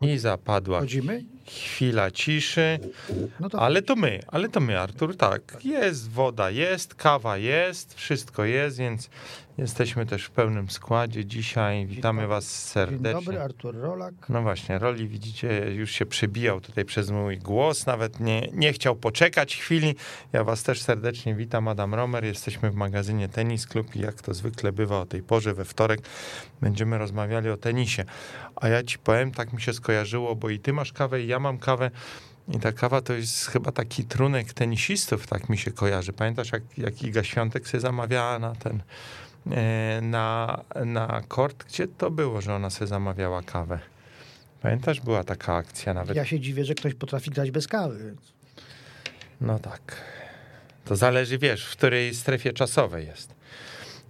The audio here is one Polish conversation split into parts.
I zapadła Chodzimy? Chwila ciszy. No to Ale to my, ale to my, Artur, tak. Jest woda, jest, kawa jest, wszystko jest, więc jesteśmy też w pełnym składzie dzisiaj. Witamy Was dzień serdecznie. dobry, Artur Rolak. No właśnie, Roli widzicie, już się przebijał tutaj przez mój głos, nawet nie, nie chciał poczekać chwili. Ja was też serdecznie witam, Adam Romer. Jesteśmy w magazynie Tenis Club i jak to zwykle bywa o tej porze we wtorek będziemy rozmawiali o tenisie. A ja ci powiem, tak mi się skojarzyło, bo i ty masz kawę i ja mam kawę. I ta kawa to jest chyba taki trunek tenisistów, tak mi się kojarzy. Pamiętasz, jak, jak Iga Świątek sobie zamawiała na ten, e, na, na kort? Gdzie to było, że ona sobie zamawiała kawę? Pamiętasz, była taka akcja nawet. Ja się dziwię, że ktoś potrafi grać bez kawy. No tak. To zależy, wiesz, w której strefie czasowej jest.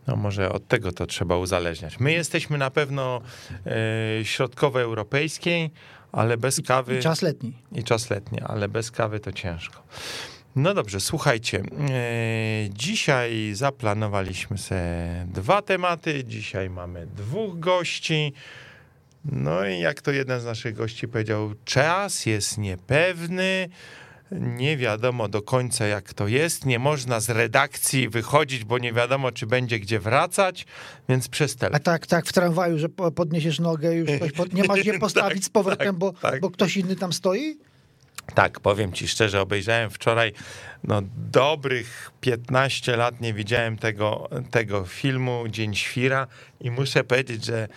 No może od tego to trzeba uzależniać. My jesteśmy na pewno e, środkowoeuropejskiej, ale bez kawy I czas letni. i czas letni, ale bez kawy to ciężko. No dobrze, słuchajcie. E, dzisiaj zaplanowaliśmy sobie dwa tematy. Dzisiaj mamy dwóch gości. No i jak to jeden z naszych gości powiedział, czas jest niepewny. Nie wiadomo do końca, jak to jest. Nie można z redakcji wychodzić, bo nie wiadomo, czy będzie gdzie wracać, więc przez A telefon. tak, tak w tramwaju, że po- podniesiesz nogę już pod... nie masz gdzie postawić Tak, z powrotem, tak, bo, tak. bo ktoś inny tam stoi? Tak, powiem ci szczerze, obejrzałem wczoraj no, dobrych 15 lat, nie widziałem tego, tego filmu Dzień Świra i muszę powiedzieć, że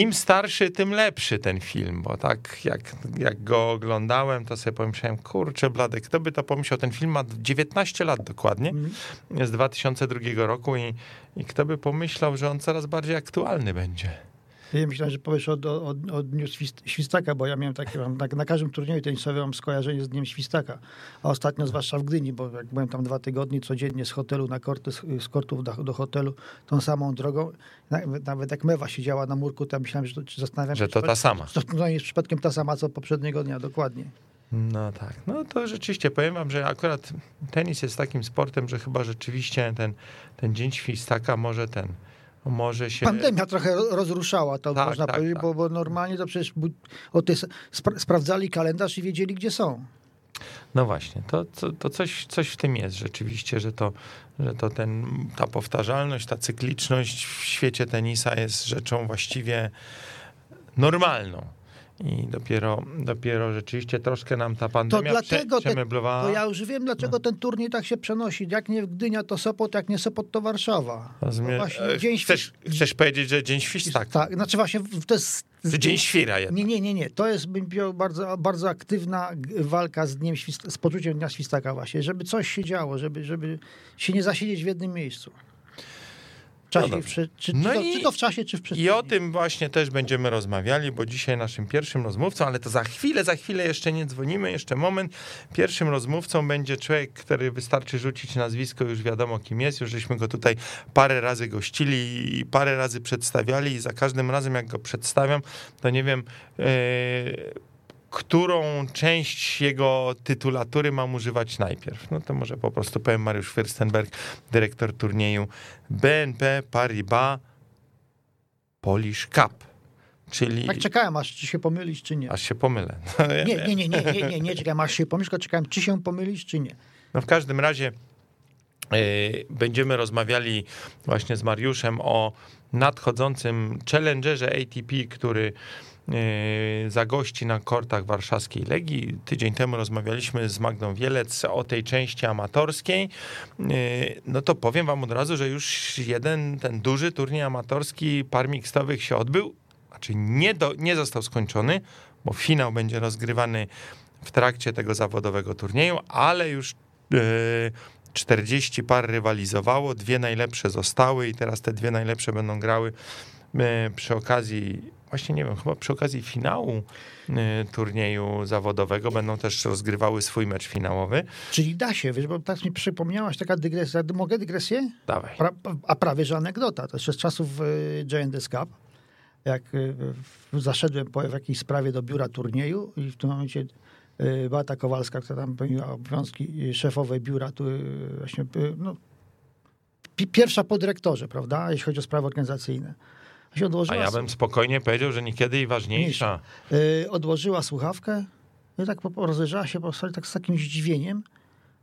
im starszy, tym lepszy ten film, bo tak jak, jak go oglądałem, to sobie pomyślałem, kurczę bladek, kto by to pomyślał, ten film ma 19 lat dokładnie, z 2002 roku i, i kto by pomyślał, że on coraz bardziej aktualny będzie. Ja myślałem, że powiesz o, o, o dniu świst, świstaka, bo ja miałem takie, mam, na, na każdym turnieju tenisowym mam skojarzenie z dniem świstaka. A ostatnio zwłaszcza w Gdyni, bo jak byłem tam dwa tygodnie, codziennie z hotelu na korty, z, z kortów do, do hotelu, tą samą drogą. Nawet, nawet jak mewa siedziała na murku, to ja myślałem, że to, czy zastanawiam się, Że to ta sama. To, to jest przypadkiem ta sama, co poprzedniego dnia, dokładnie. No tak, no to rzeczywiście powiem wam, że akurat tenis jest takim sportem, że chyba rzeczywiście ten, ten dzień świstaka może ten, może się... Pandemia trochę ro- rozruszała to, Tak, można tak, powiedzieć, tak. Bo, bo normalnie to przecież o ty spra- sprawdzali kalendarz i wiedzieli, gdzie są. No właśnie, to, to, to coś, coś w tym jest rzeczywiście, że to, że to ten, ta powtarzalność, ta cykliczność w świecie tenisa jest rzeczą właściwie normalną. I dopiero, dopiero rzeczywiście troszkę nam ta To pandemia dlatego, prze, te, przemeblowała. to ja już wiem, dlaczego ten turniej tak się przenosi. Jak nie Gdynia, to Sopot, jak nie Sopot, to Warszawa. Rozumiem. To właśnie E, dzień chcesz, chcesz powiedzieć, że dzień świstaka? Tak, znaczy właśnie to jest... Dzień świra jednak. Nie, nie, nie, nie. To jest bardzo, bardzo aktywna walka z, dniem świst- z poczuciem Dnia Świstaka właśnie, żeby coś się działo, żeby, żeby się nie zasiedzieć w jednym miejscu. W czasie, No czy, czy, No to, i- czy to w czasie, czy w przestrzeni. I o tym właśnie też będziemy rozmawiali, bo dzisiaj naszym pierwszym rozmówcą, ale to za chwilę, za chwilę jeszcze nie dzwonimy, jeszcze moment. Pierwszym rozmówcą będzie człowiek, który wystarczy rzucić nazwisko, już wiadomo kim jest, już żeśmy go tutaj parę razy gościli i parę razy przedstawiali i za każdym razem jak go przedstawiam, to nie wiem... e, którą część jego tytulatury mam używać najpierw. No to może po prostu powiem Mariusz Fürstenberg, dyrektor turnieju BNP Paribas Polish Cup, czyli Tak czekałem, aż czy się pomylisz, czy nie. aż się pomylę. No, ja Nie, nie, nie, nie, nie, nie, nie czekałem, aż się pomylisz, tylko czekałem, czy się pomylisz, czy nie. No w każdym razie e, będziemy rozmawiali właśnie z Mariuszem o nadchodzącym challengerze ATP, który e, zagości na kortach warszawskiej Legii. Tydzień temu rozmawialiśmy z Magdą Wielec o tej części amatorskiej. E, No to powiem wam od razu, że już jeden ten duży turniej amatorski par mixtowych się odbył. Znaczy nie, do, nie został skończony, bo finał będzie rozgrywany w trakcie tego zawodowego turnieju, ale już e, 40 par rywalizowało, dwie najlepsze zostały i teraz te dwie najlepsze będą grały e, przy okazji, właśnie nie wiem, chyba przy okazji finału e, turnieju zawodowego będą też rozgrywały swój mecz finałowy. Czyli da się, wiesz, bo tak mi przypomniałaś taka dygresja. Mogę dygresję? Dawaj. Pra, a prawie że anegdota. To jeszcze z czasów y, Giants Cup. Jak y, zaszedłem po, w jakiejś sprawie do biura turnieju i w tym momencie y, Beata Kowalska, która tam pełniła obowiązki y, szefowej biura, tu y, właśnie, y, no, pi- pierwsza po dyrektorze, prawda, jeśli chodzi o sprawy organizacyjne. Się odłożyła, A ja bym spokojnie powiedział, że niekiedy i ważniejsza. Yy, odłożyła słuchawkę i tak rozejrzała się po prostu tak z takim zdziwieniem.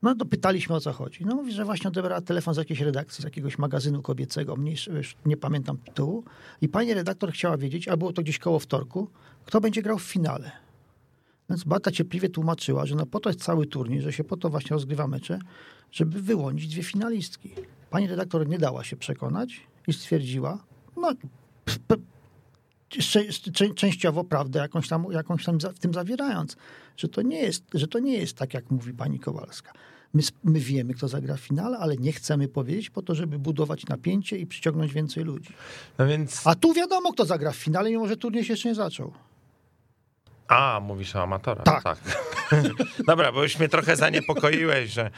No to pytaliśmy o co chodzi. No mówi, że właśnie odebrała telefon z jakiejś redakcji, z jakiegoś magazynu kobiecego, mniejszy, już nie pamiętam tytułu. I pani redaktor chciała wiedzieć, a było to gdzieś koło wtorku, kto będzie grał w finale. Więc Bata cierpliwie tłumaczyła, że no po to jest cały turniej, że się po to właśnie rozgrywa mecze, żeby wyłonić dwie finalistki. Pani redaktor nie dała się przekonać i stwierdziła, no częściowo prawdę jakąś tam, jakąś tam w tym zawierając, że to, nie jest, że to nie jest tak, jak mówi pani Kowalska. My, my wiemy, kto zagra w finale, ale nie chcemy powiedzieć po to, żeby budować napięcie i przyciągnąć więcej ludzi. No więc. A tu wiadomo, kto zagra w finale, mimo że turniej się jeszcze nie zaczął. A, mówisz o amatorach. Tak. Dobra, bo już mnie trochę zaniepokoiłeś, że,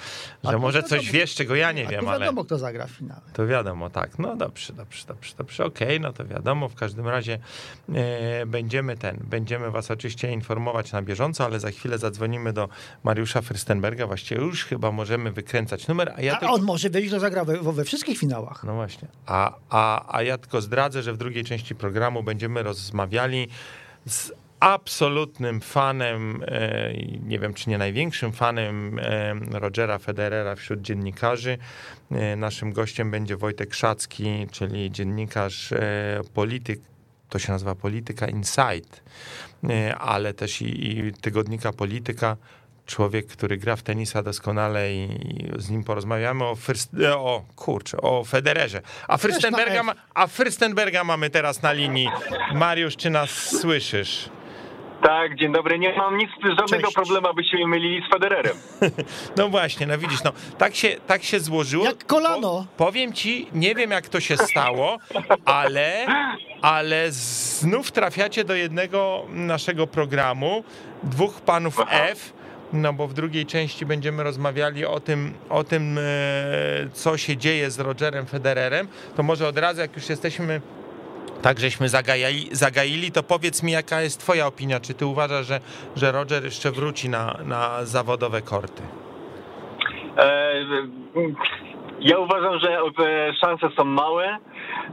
że to może wiadomo. coś wiesz, czego ja nie wiem, ale. wiadomo, kto zagra w finale. To wiadomo, tak. No dobrze, dobrze, dobrze, dobrze. Okej, no to wiadomo. W każdym razie e, będziemy ten, będziemy was oczywiście informować na bieżąco, ale za chwilę zadzwonimy do Mariusza Fürstenberga. Właściwie już chyba możemy wykręcać numer, a ja A tylko... on może wiedzieć, kto zagra we, we wszystkich finałach. No właśnie. A, a, a ja tylko zdradzę, że w drugiej części programu będziemy rozmawiali z absolutnym fanem, e, nie wiem czy nie największym fanem e, Rogera Federera wśród dziennikarzy. E, Naszym gościem będzie Wojtek Szacki, czyli dziennikarz, polityk, to się nazywa Polityka Insight, ale też i, i tygodnika Polityka. Człowiek, który gra w tenisa doskonale i z nim porozmawiamy o, Fürst, e, o kurczę, o Federerze. A Fürstenberga, ma, a Fürstenberga mamy teraz na linii. Mariusz, czy nas słyszysz? Tak, dzień dobry. Nie mam nic, żadnego Cześć. problemu, abyście mnie mylili z Federerem. No właśnie, no widzisz, no tak się, tak się złożyło. Jak kolano. Po, powiem ci, nie wiem jak to się stało, ale, ale znów trafiacie do jednego naszego programu, dwóch panów F, no bo w drugiej części będziemy rozmawiali o tym, o tym, e, co się dzieje z Rogerem Federerem, to może od razu, jak już jesteśmy tak żeśmy zagajali, zagaili, to powiedz mi, jaka jest twoja opinia? Czy ty uważasz, że, że Roger jeszcze wróci na, na zawodowe korty? E, ja uważam, że e, szanse są małe.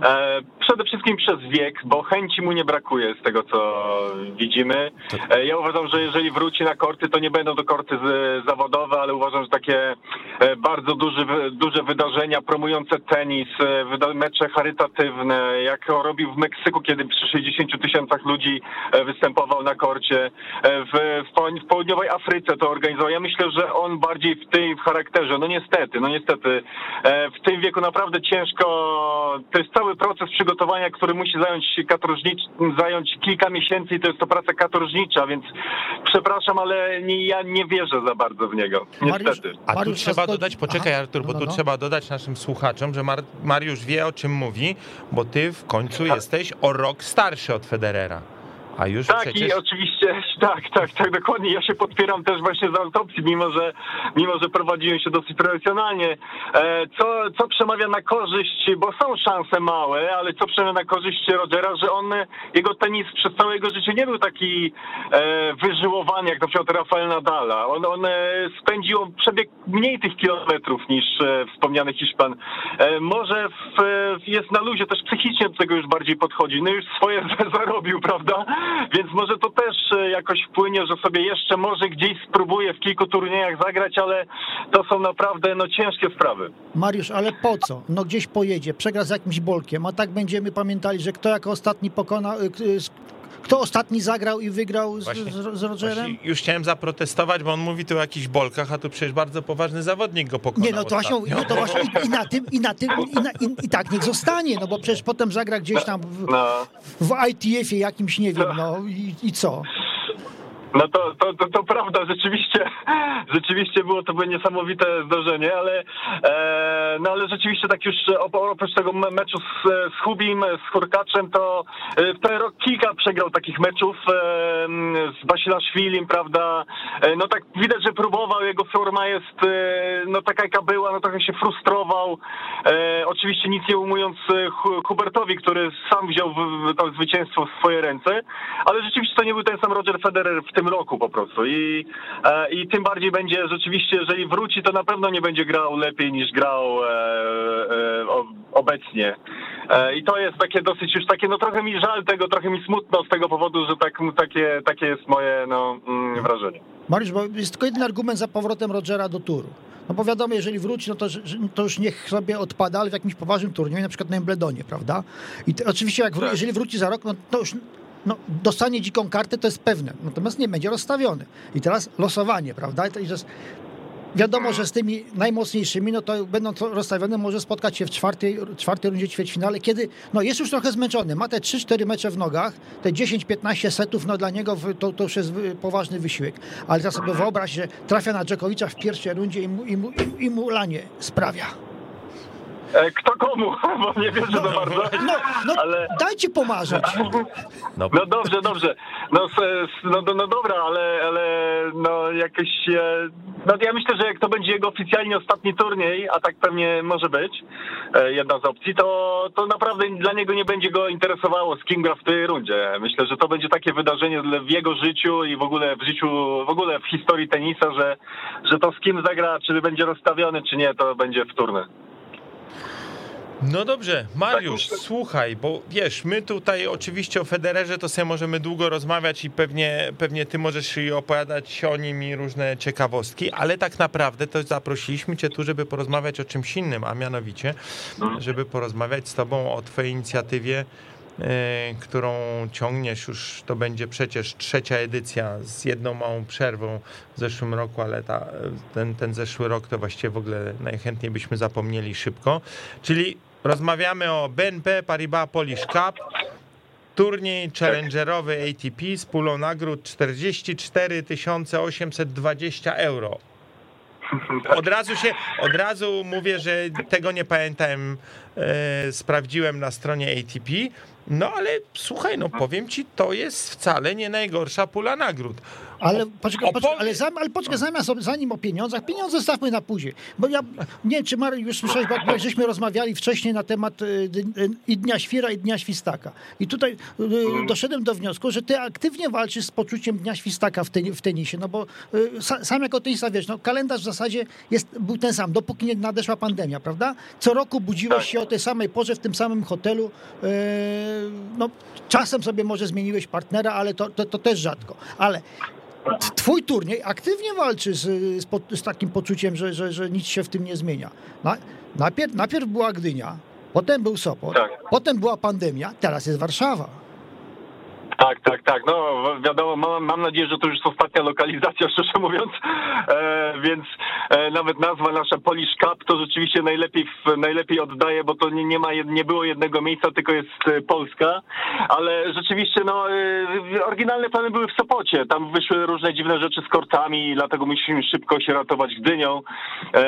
E, przede wszystkim przez wiek, bo chęci mu nie brakuje z tego, co widzimy. E, ja uważam, że jeżeli wróci na korty, to nie będą to korty zawodowe, ale uważam, że takie bardzo duży, duże wydarzenia promujące tenis, mecze charytatywne, jak robił w Meksyku, kiedy przy 60 tysiącach ludzi występował na korcie. W, w, poł- w południowej Afryce to organizował. Ja myślę, że on bardziej w tym w charakterze, no niestety, no niestety, w tym wieku naprawdę ciężko, to jest cały proces przygotowania, który musi zająć katorżnicz, zająć kilka miesięcy i to jest to praca katorżnicza, więc przepraszam, ale nie, ja nie wierzę za bardzo w niego, niestety. A tu Mariusz trzeba dodać, poczekaj Aha, Artur, bo no, tu no. trzeba dodać naszym słuchaczom, że Mar- Mariusz wie o czym mówi, bo ty w końcu jesteś o rok starszy od Federera. A już Tak, przecież... i oczywiście, tak, tak, tak, dokładnie. Ja się podpieram też właśnie z autopsji, mimo że, mimo że prowadziłem się dosyć profesjonalnie. E, Co, co przemawia na korzyść, bo są szanse małe, ale co przemawia na korzyść Rogera, że on, jego tenis przez całe jego życie nie był taki e, wyżyłowany jak na przykład Rafael Nadala. On, on e, spędził, przebieg mniej tych kilometrów niż wspomniany Hiszpan. Może w, jest na luzie, też psychicznie do tego już bardziej podchodzi. No już swoje zarobił, prawda? Więc może to też e, jakoś wpłynie, że sobie jeszcze może gdzieś spróbuje w kilku turniejach zagrać, ale to są naprawdę no, ciężkie sprawy. Mariusz, ale po co? No gdzieś pojedzie, przegra z jakimś bolkiem, a tak będziemy pamiętali, że kto jako ostatni pokona, y, y, kto ostatni zagrał i wygrał z, Właśnie- z, z Rogerem? Już chciałem zaprotestować, bo on mówi tu o jakichś bolkach, a tu przecież bardzo poważny zawodnik go pokonał Nie, no to właśnie, no to właśnie i, i na tym, i na tym, i, na, i, i tak niech zostanie, no bo przecież potem zagra gdzieś tam w, No. w ITF-ie jakimś, nie wiem, no i, i co? No to, to, to, to prawda, rzeczywiście, rzeczywiście było to niesamowite zdarzenie, ale, e, no ale rzeczywiście tak już op- oprócz tego me- meczu z, z Hubim, z Hurkaczem, to e, rok kilka przegrał takich meczów e, z Basilashvilim, prawda, e, no tak widać, że próbował, jego forma jest e, no taka jaka była, no trochę się frustrował, e, oczywiście nic nie umując Hu- Hubertowi, który sam wziął w, to zwycięstwo w swoje ręce, ale rzeczywiście to nie był ten sam Roger Federer w tym roku po prostu i, e, i tym bardziej będzie rzeczywiście, jeżeli wróci, to na pewno nie będzie grał lepiej niż grał e, e, obecnie. E, I to jest takie dosyć już takie, no trochę mi żal tego, trochę mi smutno z tego powodu, że tak, takie, takie jest moje no, mm, wrażenie. Mariusz, bo jest tylko jeden argument za powrotem Rogera do turu. No bo wiadomo, jeżeli wróci, no to, to już niech sobie odpada, ale w jakimś poważnym turnieju, na przykład na Embledonie, prawda? I oczywiście, jak, tak. jeżeli wróci za rok, no to już no, dostanie dziką kartę, to jest pewne. Natomiast nie będzie rozstawiony. I teraz losowanie, prawda? Wiadomo, że z tymi najmocniejszymi, no to będąc rozstawione, może spotkać się w czwartej, czwartej rundzie ćwierćfinale, kiedy no jest już trochę zmęczony, ma te 3-4 mecze w nogach, te 10-15 setów, no dla niego to, to już jest poważny wysiłek. Ale teraz sobie wyobraź, że trafia na Dżokowicza w pierwszej rundzie i mu, i mu, i mu lanie sprawia. E, kto komu, bo nie wierzę za bardzo. No, no ale... dajcie pomarzyć. No. no dobrze, dobrze. No, no, no, no dobra, ale, ale no jakieś... E, no ja myślę, że jak to będzie jego oficjalnie ostatni turniej, a tak pewnie może być, e, jedna z opcji, to, to naprawdę dla niego nie będzie go interesowało, z kim gra w tej rundzie. Myślę, że to będzie takie wydarzenie w jego życiu i w ogóle w życiu, w ogóle w historii tenisa, że, że to z kim zagra, czy będzie rozstawiony, czy nie, to będzie wtórne. No dobrze, Mariusz, tak słuchaj, bo wiesz, my tutaj oczywiście o Federerze to sobie możemy długo rozmawiać i pewnie, pewnie ty możesz opowiadać o nim i różne ciekawostki, ale tak naprawdę to zaprosiliśmy cię tu, żeby porozmawiać o czymś innym, a mianowicie, no. żeby porozmawiać z tobą o twojej inicjatywie, yy, którą ciągniesz już, to będzie przecież trzecia edycja z jedną małą przerwą w zeszłym roku, ale ta, ten, ten zeszły rok to właściwie w ogóle najchętniej byśmy zapomnieli szybko, czyli Rozmawiamy o BNP Paribas Polish Cup. Turniej challengerowy ATP z pulą nagród 44 820 euro. Od razu się, od razu mówię, że tego nie pamiętałem, e, sprawdziłem na stronie ATP. No ale słuchaj, no powiem ci, to jest wcale nie najgorsza pula nagród. Ale poczekaj, poczekaj, ale, zam, ale poczekaj, zamiast zanim o pieniądzach, pieniądze zostawmy na później. Bo ja nie wiem, czy Mariusz już słyszałeś, bo żeśmy rozmawiali wcześniej na temat y, y, i Dnia Świra, i Dnia Świstaka. I tutaj y, doszedłem do wniosku, że ty aktywnie walczysz z poczuciem Dnia Świstaka w, ten, w tenisie, no bo sam jako tenisa wiesz, no kalendarz w zasadzie jest, był ten sam, dopóki nie nadeszła pandemia, prawda? Co roku budziłeś tak. się o tej samej porze w tym samym hotelu. No, czasem sobie może zmieniłeś partnera, ale to, to, to też rzadko. Ale twój turniej aktywnie walczy z, z, z takim poczuciem, że, że, że, nic się w tym nie zmienia. Na, najpierw, najpierw była Gdynia, potem był Sopot, tak. potem była pandemia, teraz jest Warszawa. Tak, tak, tak. No wiadomo, mam, mam nadzieję, że to już jest ostatnia lokalizacja, szczerze mówiąc, e, więc e, nawet nazwa nasza Polish Cup to rzeczywiście najlepiej najlepiej oddaje, bo to nie, nie ma nie było jednego miejsca, tylko jest e, Polska, ale rzeczywiście no e, oryginalne plany były w Sopocie. Tam wyszły różne dziwne rzeczy z kortami, dlatego musimy szybko się ratować Gdynią. E,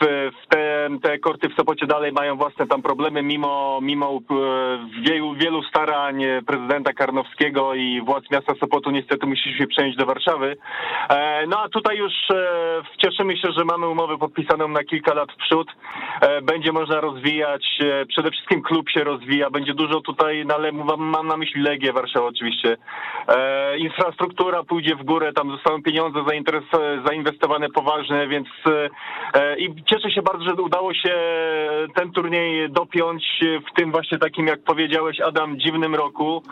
w, w te, te korty w Sopocie dalej mają własne tam problemy, mimo mimo e, wielu, wielu starań prezydenta Karnowskiego i władz miasta Sopotu niestety musieliśmy przenieść do Warszawy. E, no a tutaj już e, cieszymy się, że mamy umowę podpisaną na kilka lat w przód. E, będzie można rozwijać, przede wszystkim klub się rozwija, będzie dużo tutaj, ale mam na myśli Legię Warszawa oczywiście. Infrastruktura pójdzie w górę, tam zostaną pieniądze zainwestowane poważne, więc i cieszę się bardzo, że udało się ten turniej dopiąć w tym właśnie takim, jak powiedziałeś Adam, dziwnym roku.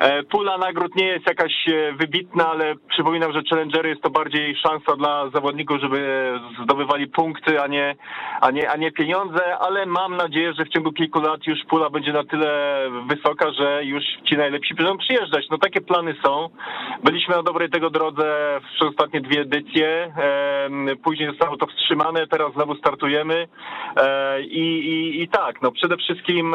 E, pula nagród nie jest jakaś e, wybitna, ale przypominam, że Challengery jest to bardziej szansa dla zawodników, żeby zdobywali punkty, a nie, a nie, a nie pieniądze, ale mam nadzieję, że w ciągu kilku lat już pula będzie na tyle wysoka, że już ci najlepsi będą przyjeżdżać. No takie plany są. Byliśmy na dobrej tego drodze przez ostatnie dwie edycje. Później zostało to wstrzymane, teraz znowu startujemy. E, I, i, i tak, no przede wszystkim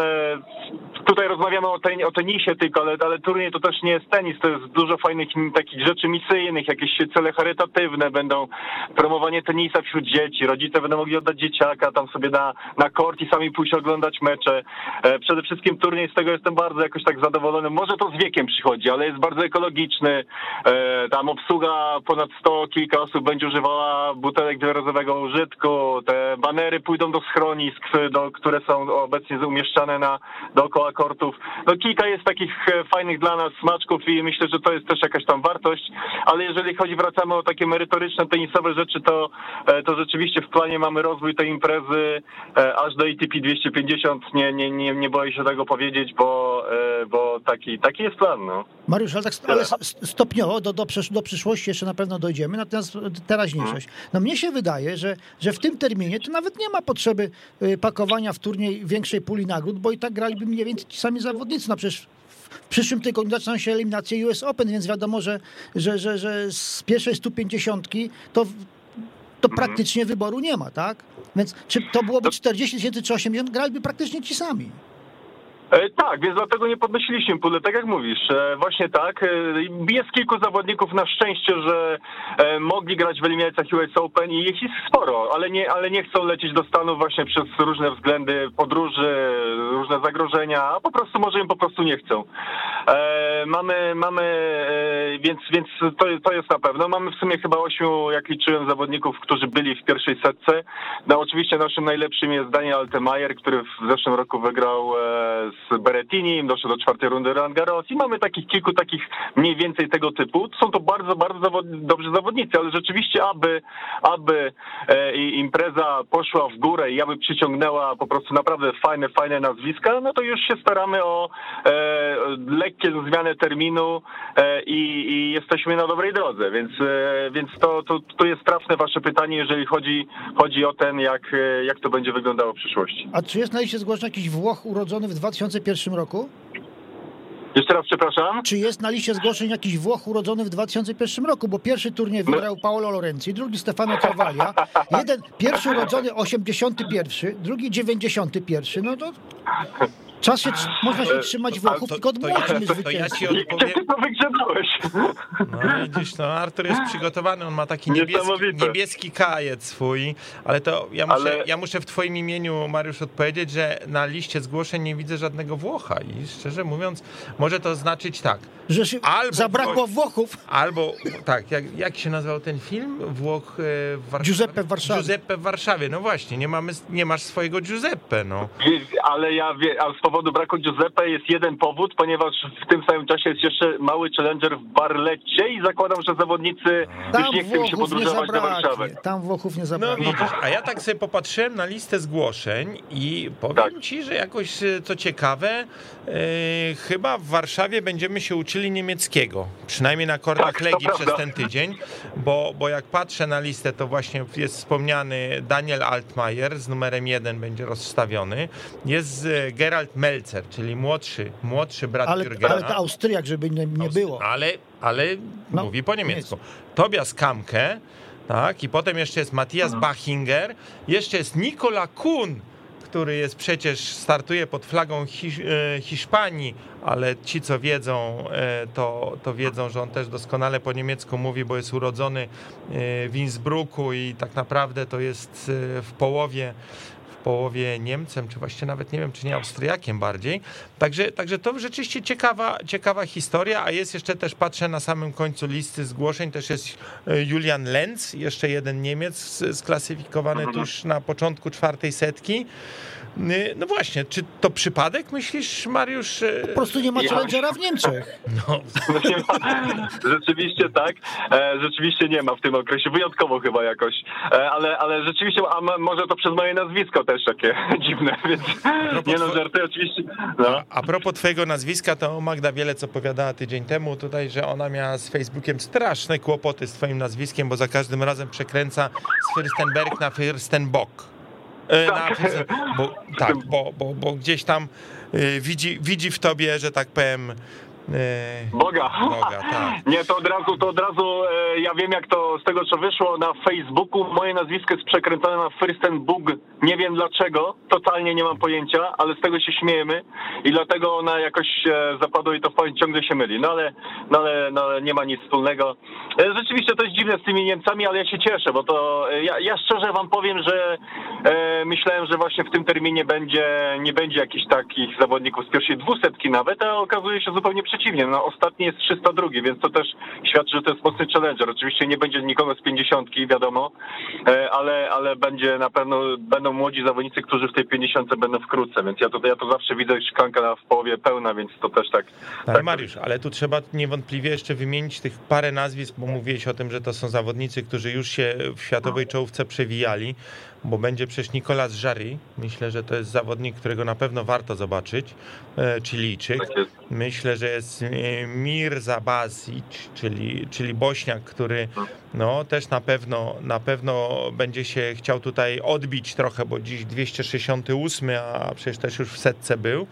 tutaj rozmawiamy o, ten, o tenisie tylko, ale, ale turniej to też nie jest tenis, to jest dużo fajnych takich rzeczy misyjnych, jakieś cele charytatywne, będą promowanie tenisa wśród dzieci, rodzice będą mogli oddać dzieciaka tam sobie na, na kort i sami pójść oglądać mecze. E, przede wszystkim turniej z tego jestem bardzo jakoś tak zadowolony. Może to z wiekiem przychodzi, ale jest bardzo ekologiczny. E, tam obsługa ponad 100, kilka osób będzie używała butelek wielorazowego użytku, te banery pójdą do schronisk, do, które są obecnie umieszczane na dookoła kortów. No kilka jest takich fajnych dla nas smaczków i myślę, że to jest też jakaś tam wartość, ale jeżeli chodzi, wracamy o takie merytoryczne, tenisowe rzeczy, to, to rzeczywiście w planie mamy rozwój tej imprezy aż do ATP 250. Nie, nie, nie, nie boję się tego powiedzieć, bo, bo taki, taki jest plan. No. Mariusz, ale, tak, ale stopniowo do, do, do przyszłości jeszcze na pewno dojdziemy, natomiast teraźniejszość. No mnie się wydaje, że, że w tym terminie to nawet nie ma potrzeby y, pakowania w turniej większej puli nagród, bo i tak graliby mniej więcej ci sami zawodnicy. No przecież w przyszłym tygodniu zaczynają się eliminacje US Open, więc wiadomo, że, że, że, że z pierwszej 150 to, to mhm. praktycznie wyboru nie ma, tak? Więc czy to byłoby 40 tysięcy czy 80, graliby praktycznie ci sami. E, tak, więc dlatego nie podnosiliśmy puli, tak jak mówisz. E, właśnie tak. E, jest kilku zawodników na szczęście, że mogli grać w eliminacjach US Open i ich jest sporo, ale nie, ale nie chcą lecieć do Stanów właśnie przez różne względy podróży, różne zagrożenia, a po prostu może im po prostu nie chcą. Mamy, mamy, więc, więc to, to jest na pewno. Mamy w sumie chyba ośmiu, jak liczyłem, zawodników, którzy byli w pierwszej setce. No oczywiście naszym najlepszym jest Daniel Altemajer, który w zeszłym roku wygrał z Berettinim, doszedł do czwartej rundy Roland Garros i mamy takich kilku takich mniej więcej tego typu. Są to bardzo, bardzo zawod dobrzy zawodnicy, ale rzeczywiście, aby, aby e, impreza poszła w górę i aby przyciągnęła po prostu naprawdę fajne, fajne nazwiska, no to już się staramy o e, lekkie zmianę terminu e, i, i, jesteśmy na dobrej drodze, więc, e, więc to, to, to jest trafne wasze pytanie, jeżeli chodzi, chodzi o ten, jak, e, jak to będzie wyglądało w przyszłości. A czy jest na liście zgłoszeń jakiś Włoch urodzony w 2000 2001 roku? Jeszcze raz przepraszam. Czy jest na liście zgłoszeń jakiś Włoch urodzony w 2001 roku? Bo pierwszy turniej wygrał Paolo Lorenzi, drugi Stefano Travaglia. Jeden, pierwszy urodzony 81, drugi 91. No to Czas się, można się trzymać Włochów, tylko odmłodźmy to, to ja ci odpowiem. Ty to wygrzebałeś. No widzisz, no Artur jest przygotowany, on ma taki niebieski, niebieski kajec swój, ale to ja muszę, ale... ja muszę w twoim imieniu, Mariusz, odpowiedzieć, że na liście zgłoszeń nie widzę żadnego Włocha i szczerze mówiąc, może to znaczyć tak. Że się albo zabrakło Włochów. Albo, tak, jak, jak się nazywał ten film? Włoch e, w Warszawie? Giuseppe w Warszawie. Giuseppe w Warszawie, no właśnie, nie, mamy, nie masz swojego Giuseppe, no. Ale ja, z powodu braku Giuseppe jest jeden powód, ponieważ w tym samym czasie jest jeszcze mały challenger w Barlecie i zakładam, że zawodnicy Tam już nie chcą się podróżować do Warszawy. Tam Włochów nie zabraknie. No widzisz, a ja tak sobie popatrzyłem na listę zgłoszeń i powiem tak. ci, że jakoś e, co ciekawe, yy, chyba w Warszawie będziemy się uczyli niemieckiego. Przynajmniej na kortach tak, Legii przez ten tydzień, bo, bo jak patrzę na listę, to właśnie jest wspomniany Daniel Altmaier z numerem jeden będzie rozstawiony. Jest e, Gerald Melzer, czyli młodszy, młodszy brat ale, Jurgena. Ale to Austriak, żeby nie, nie było. Ale, ale no, mówi po niemiecku. Tobias Kamke, tak, i potem jeszcze jest Matthias no. Bachinger, jeszcze jest Nikola Kuhn, który jest przecież, startuje pod flagą Hisz e, Hiszpanii, ale ci, co wiedzą, e, to, to wiedzą, że on też doskonale po niemiecku mówi, bo jest urodzony e, w Innsbrucku i tak naprawdę to jest w połowie połowie Niemcem, czy właściwie nawet nie wiem, czy nie Austriakiem bardziej. Także, także to rzeczywiście ciekawa, ciekawa historia, a jest jeszcze też, patrzę na samym końcu listy zgłoszeń, też jest e, Julian Lenz, jeszcze jeden Niemiec sklasyfikowany mhm. tuż na początku czwartej setki. Y, no właśnie, czy to przypadek, myślisz, Mariusz? Po prostu nie ma ja... challengera w Niemczech. No. rzeczywiście tak, e, rzeczywiście nie ma w tym okresie, wyjątkowo chyba jakoś, e, ale, ale rzeczywiście, a może to przez moje nazwisko też takie dziwne, więc nie no, żarty oczywiście. No. A, propos twojego nazwiska, to Magda wiele co powiadała tydzień temu tutaj, że ona miała z Facebookiem straszne kłopoty z twoim nazwiskiem, bo za każdym razem przekręca z Fürstenberg na Fürstenbock. E, tak. Na, bo, tak, bo, bo, bo gdzieś tam e, widzi, widzi w tobie, że tak powiem, Boga. Boga tak. Nie, to od razu, to od razu e, ja wiem jak to z tego co wyszło na Facebooku. Moje nazwisko jest przekręcone na Bug. Nie wiem dlaczego, totalnie nie mam pojęcia, ale z tego się śmiejemy i dlatego ona jakoś zapadła i to ciągle się myli. No ale, no ale, no ale nie ma nic wspólnego. E, rzeczywiście to jest dziwne z tymi Niemcami, ale ja się cieszę, bo to ja, ja szczerze wam powiem, że e, myślałem, że właśnie w tym terminie będzie, nie będzie jakichś takich zawodników z pierwszej dwusetki nawet, a okazuje się zupełnie przeciwnie przeciwnie, no ostatni jest 302, więc to też świadczy, że to jest mocny challenger. Oczywiście nie będzie nikogo z 50, wiadomo, e, ale, ale będzie na pewno, będą młodzi zawodnicy, którzy w tej 50 będą wkrótce, więc ja to, ja to zawsze widzę szklanka w połowie pełna, więc to też tak. Ale tak. Mariusz, ale tu trzeba niewątpliwie jeszcze wymienić tych parę nazwisk, bo mówiłeś o tym, że to są zawodnicy, którzy już się w światowej czołówce przewijali bo będzie przecież Nicolas Jarry. Myślę, że to jest zawodnik, którego na pewno warto zobaczyć, e, Chilijczyk. Tak Myślę, że jest e, Mirza Basic, czyli, czyli Bośniak, który no, też na pewno, na pewno będzie się chciał tutaj odbić trochę, bo dziś 268, a przecież też już w setce był.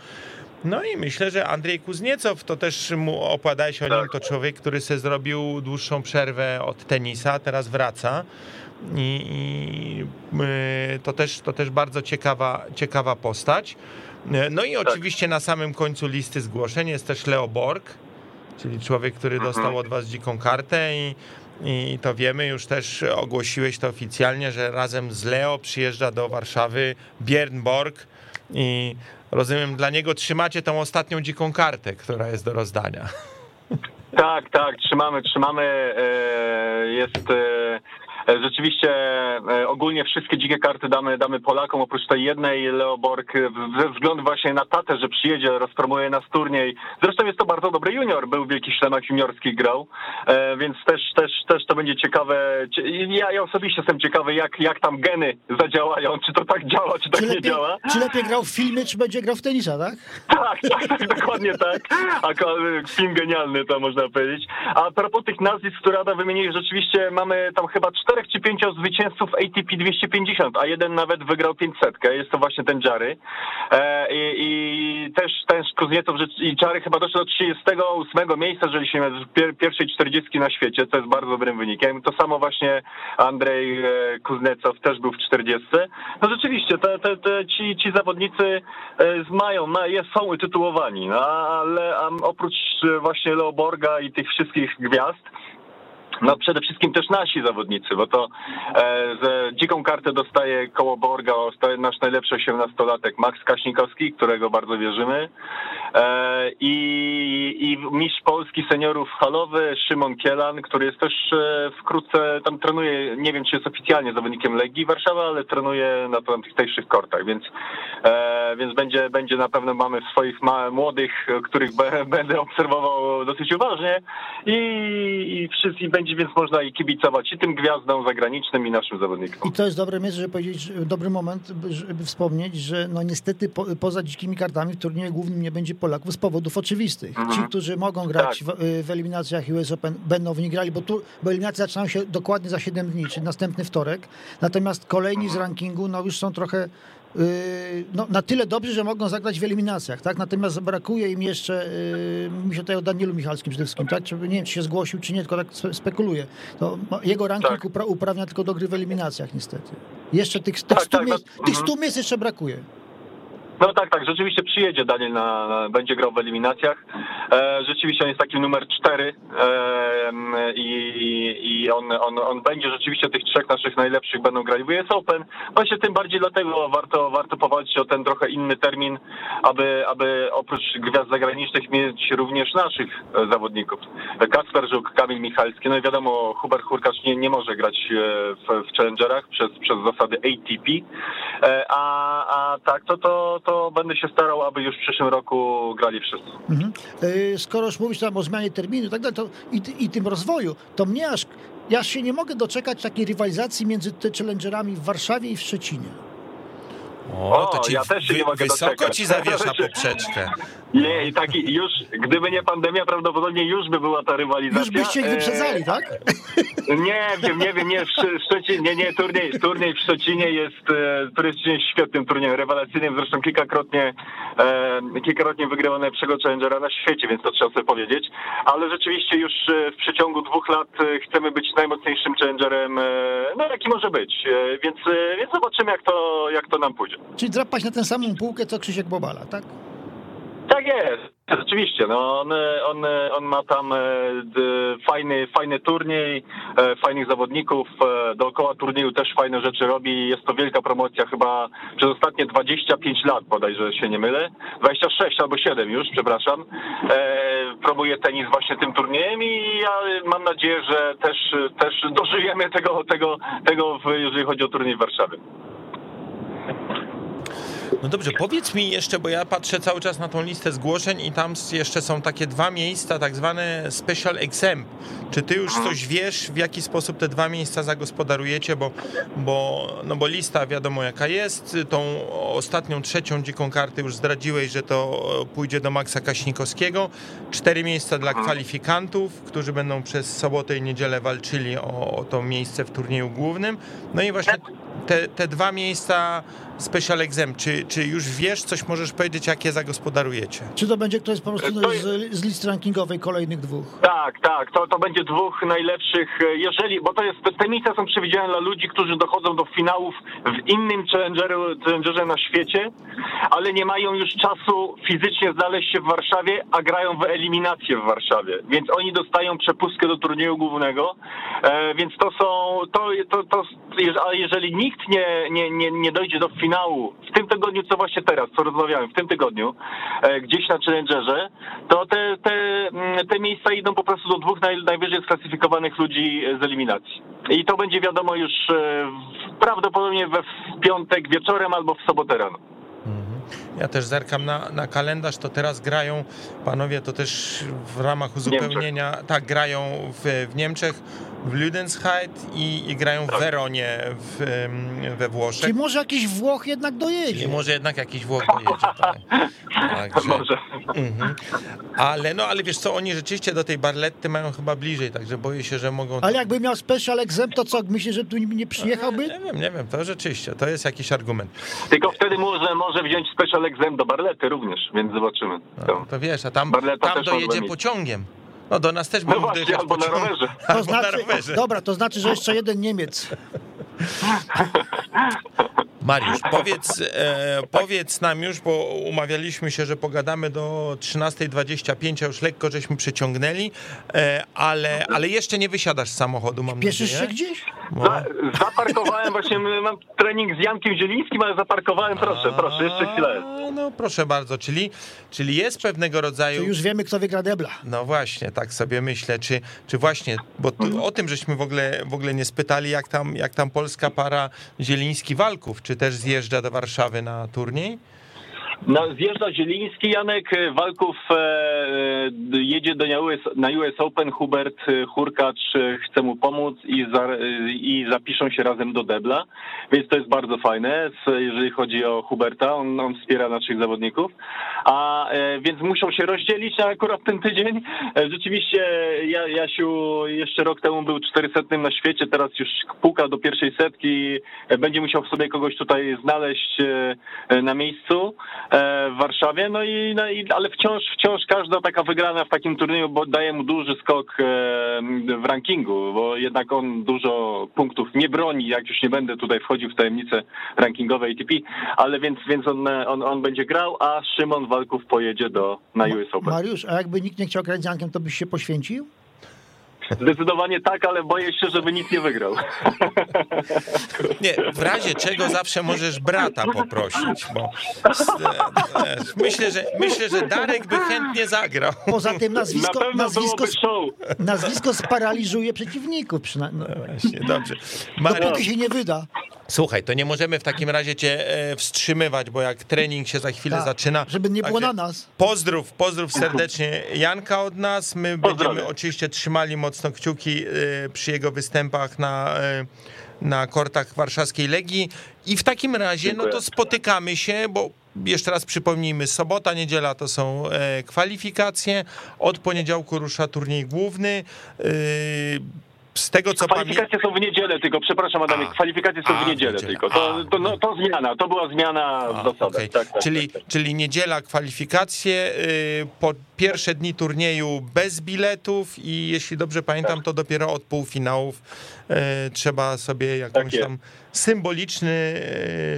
No i myślę, że Andrzej Kuzniecow, to też mu opowiadałeś o nim, tak. to człowiek, który sobie zrobił dłuższą przerwę od tenisa, teraz wraca. I, i y, to, też, to też bardzo ciekawa, ciekawa postać. No i tak. oczywiście na samym końcu listy zgłoszeń jest też Leo Borg, czyli człowiek, który mhm. dostał od was dziką kartę i, i to wiemy, już też ogłosiłeś to oficjalnie, że razem z Leo przyjeżdża do Warszawy Björn Borg i rozumiem, dla niego trzymacie tą ostatnią dziką kartę, która jest do rozdania. Tak, tak, trzymamy, trzymamy. E, jest e, E, rzeczywiście e, ogólnie wszystkie dzikie karty damy, damy Polakom, oprócz tej jednej Leoborg, ze względu właśnie na tatę, że przyjedzie, rozpromuje nas turniej. Zresztą jest to bardzo dobry junior, był w Wielkich juniorskich grał, e, więc też, też, też to będzie ciekawe. Ja, ja osobiście jestem ciekawy, jak, jak tam geny zadziałają, czy to tak działa, czy tak czy nie lepiej, działa. Czy lepiej grał w filmie, czy będzie grał w tenisa, tak? Tak, tak, tak dokładnie tak. A film genialny to można powiedzieć. A propos tych nazwisk, które Ada wymieniłeś, rzeczywiście mamy tam chyba cztery czterech czy pięciu zwycięzców ATP 250, a jeden nawet wygrał 500. Jest to właśnie ten Jary. E, I, i też ten Kuznietow i Jary chyba doszedł do 38 miejsca, jeżeli się w pierwszej 40 na świecie, co jest bardzo dobrym wynikiem. To samo właśnie Andrzej e, Kuzniecow też był w 40. No rzeczywiście, te, te, te, ci, ci zawodnicy e, mają, są utytułowani, no, ale oprócz właśnie Leoborga i tych wszystkich gwiazd, no przede wszystkim też nasi zawodnicy, bo to e, dziką kartę dostaje koło Borga nasz najlepszy osiemnastolatek Max Kaśnikowski, którego bardzo wierzymy. E, i, i mistrz Polski seniorów halowy Szymon Kielan, który jest też e, wkrótce, tam trenuje, nie wiem czy jest oficjalnie zawodnikiem Legii Warszawa, ale trenuje na tych tutejszych kortach, więc, e, więc będzie, będzie na pewno mamy swoich młodych, których będę obserwował dosyć uważnie. I, i wszyscy będzie więc można i kibicować i tym gwiazdom zagranicznym i naszym zawodnikom. I to jest dobre miejsce, żeby powiedzieć, dobry moment, żeby wspomnieć, że no niestety po, poza dzikimi kartami w turnieju głównym nie będzie Polaków z powodów oczywistych. Mhm. Ci, którzy mogą grać tak. w, w, eliminacjach US Open będą w nich grali, bo, tu, bo eliminacje zaczynają się dokładnie za 7 dni, czyli następny wtorek. Natomiast kolejni z rankingu no już są trochę no, na tyle dobrzy, że mogą zagrać w eliminacjach, tak? Natomiast brakuje im jeszcze, yy, mi się tutaj o Danielu Michalskim przede wszystkim, tak? Czy, nie wiem, czy się zgłosił, czy nie, tylko tak spekuluje. To jego ranking tak. upra uprawnia tylko do gry w eliminacjach niestety. Jeszcze tych, tych, tak, 100, tak, miejsc, no, tych 100 miejsc jeszcze brakuje. No tak, tak, rzeczywiście przyjedzie Daniel, na, na będzie grał w eliminacjach. E, rzeczywiście on jest taki numer cztery e, i, i on, on, on będzie rzeczywiście tych trzech naszych najlepszych będą grali w US Open. Właśnie tym bardziej dlatego warto, warto powalczyć o ten trochę inny termin, aby, aby oprócz gwiazd zagranicznych mieć również naszych e, zawodników. Kasper Żuk, Kamil Michalski, no i wiadomo Hubert Hurkacz nie, nie może grać e, w, w Challengerach przez, przez zasady ATP, e, a, a tak to, to, to będę się starał, aby już w przyszłym roku grali wszyscy. Mhm. Skoro już mówisz tam o zmianie terminu i tak dalej, to i, i tym rozwoju, to mnie aż, ja się nie mogę doczekać takiej rywalizacji między challengerami w Warszawie i w Szczecinie. O, to ci ja też się wy, nie mogę wysoko doczekać. ci zawiesza poprzeczkę. Nie, i taki już, gdyby nie pandemia, prawdopodobnie już by była ta rywalizacja. Już byście ich wyprzedzali, e... tak? Nie wiem, nie wiem, nie, w Szczecinie, nie, nie, turniej, turniej w Szczecinie jest, e, który jest świetnym turniejem, rewelacyjnym, zresztą kilkakrotnie, e, kilkakrotnie wygrywał najlepszego challengera na świecie, więc to trzeba sobie powiedzieć, ale rzeczywiście już e, w przeciągu dwóch lat chcemy być najmocniejszym challengerem, no jaki może być, więc, więc zobaczymy, jak to, jak to nam pójdzie. Czyli drapać na tę samą półkę, co Krzysiek Bobala, tak? Tak jest. Oczywiście, no on, on, on ma tam e, fajny, fajny turniej, e, fajnych zawodników, e, dookoła turnieju też fajne rzeczy robi. Jest to wielka promocja chyba przez ostatnie 25 lat bodajże się nie mylę. 26 albo 7 już, przepraszam. Promuje tenis właśnie tym turniejem i ja mam nadzieję, że też, też dożyjemy tego, tego, tego jeżeli chodzi o turniej w Warszawie. No dobrze, powiedz mi jeszcze, bo ja patrzę cały czas na tą listę zgłoszeń i tam jeszcze są takie dwa miejsca, tak zwane special exempt. Czy ty już coś wiesz, w jaki sposób te dwa miejsca zagospodarujecie, bo, bo, no bo lista wiadomo jaka jest, tą ostatnią, trzecią dziką kartę już zdradziłeś, że to pójdzie do Maxa Kaśnikowskiego, cztery miejsca dla kwalifikantów, którzy będą przez sobotę i niedzielę walczyli o, o to miejsce w turnieju głównym, no i właśnie te, te dwa miejsca special exam, czy, czy już wiesz, coś możesz powiedzieć, jak je zagospodarujecie? Czy to będzie ktoś po prostu z, z listy rankingowej kolejnych dwóch? Tak, tak, to, to będzie dwóch najlepszych, jeżeli, bo to jest, te miejsca są przewidziane dla ludzi, którzy dochodzą do finałów w innym challengerze na świecie, ale nie mają już czasu fizycznie znaleźć się w Warszawie, a grają w eliminację w Warszawie, więc oni dostają przepustkę do turnieju głównego, e, więc to są, to, to, to, a jeżeli nikt nie, nie, nie, nie dojdzie do finału w tym tygodniu, co właśnie teraz, co rozmawiałem, w tym tygodniu, e, gdzieś na Challengerze, to te, te, mm, te miejsca idą po prostu do dwóch naj, najwyżej sklasyfikowanych ludzi z eliminacji. I to będzie wiadomo już e, prawdopodobnie we w piątek wieczorem albo w sobotę rano. Ja też zerkam na, na kalendarz, to teraz grają, panowie, to też w ramach uzupełnienia, Niemczech. tak, grają w, w Niemczech w Ludensheit i, i grają w tak. Weronie w, we Włoszech. Czyli może jakiś Włoch jednak dojedzie. Czyli może jednak jakiś Włoch dojedzie, tak. Także, może. Mhm. Ale no, ale wiesz co, oni rzeczywiście do tej Barletty mają chyba bliżej, także boję się, że mogą... Ale jakby miał special exempt, to co, myślisz, że tu nie przyjechałby? Nie wiem, nie wiem, to rzeczywiście, to jest jakiś argument. Tylko wtedy może, może wziąć special exempt do Barlety również, więc zobaczymy. No, to wiesz, a tam, tam dojedzie pociągiem. No do nas też no właśnie, albo na rowerze. To znaczy, na rowerze. Dobra, to znaczy, że jeszcze jeden Niemiec. Mariusz, powiedz, e, powiedz nam już, bo umawialiśmy się, że pogadamy do 13.25, a już lekko żeśmy przyciągnęli, e, ale, ale jeszcze nie wysiadasz z samochodu, mam Pieszysz nadzieję. się gdzieś? No. Za, zaparkowałem właśnie, mam trening z Jankiem Zielińskim, ale zaparkowałem, proszę, a, proszę, jeszcze chwilę. No proszę bardzo, czyli, czyli jest pewnego rodzaju... To już wiemy, kto wygra debla. No właśnie, tak sobie myślę, czy, czy właśnie, bo tu, mhm. o tym żeśmy w ogóle, w ogóle nie spytali, jak tam, jak tam polska para Zieliński-Walków, czy też zjeżdża do Warszawy na turniej? No, zjeżdża Zieliński, Janek Walków e, e jedzie do US, na US Open, Hubert e, Hurkacz e, chce mu pomóc i, za, i zapiszą się razem do debla, więc to jest bardzo fajne, jeżeli chodzi o Huberta, on, on wspiera naszych zawodników, a e, więc muszą się rozdzielić na akurat ten tydzień. E, rzeczywiście ja, Jasiu jeszcze rok temu był 400 na świecie, teraz już puka do pierwszej setki, będzie musiał sobie kogoś tutaj znaleźć na miejscu. E, w Warszawie, no i, no i ale wciąż, wciąż każda taka wygrana w takim turnieju bo daje mu duży skok e, w rankingu, bo jednak on dużo punktów nie broni, jak już nie będę tutaj wchodził w tajemnice rankingowe ATP, ale więc, więc on, on, on będzie grał, a Szymon Walków pojedzie do, na US Open. Mariusz, a jakby nikt nie chciał grać z Jankiem, to byś się poświęcił? Zdecydowanie tak, ale boję się, żeby nic nie wygrał. Nie, w razie czego zawsze możesz brata poprosić, bo myślę, że, myślę, że Darek by chętnie zagrał. Poza tym nazwisko, Na nazwisko, nazwisko sparaliżuje przeciwników. Przynajmniej. No właśnie, dobrze. Dopóki się nie wyda. Słuchaj, to nie możemy w takim razie cię e, wstrzymywać, bo jak trening się za chwilę tak, zaczyna. Żeby nie było na nas. Pozdrów, pozdrów serdecznie Janka od nas. My będziemy oczywiście trzymali mocno kciuki e, przy jego występach na, e, na kortach warszawskiej Legii. I w takim razie, Dziękuję. no to spotykamy się, bo jeszcze raz przypomnijmy, sobota, niedziela to są kwalifikacje. Od poniedziałku rusza turniej główny z tego co. Kwalifikacje są w niedzielę tylko, przepraszam Adamie, kwalifikacje są a, w niedzielę tylko. To, to, no, to zmiana, to była zmiana w zasadach. Okay. Tak, tak, czyli, tak, tak. czyli niedziela kwalifikacje, y, po pierwsze dni turnieju bez biletów i jeśli dobrze pamiętam, tak. to dopiero od półfinałów y, trzeba sobie jakąś tak tam symboliczny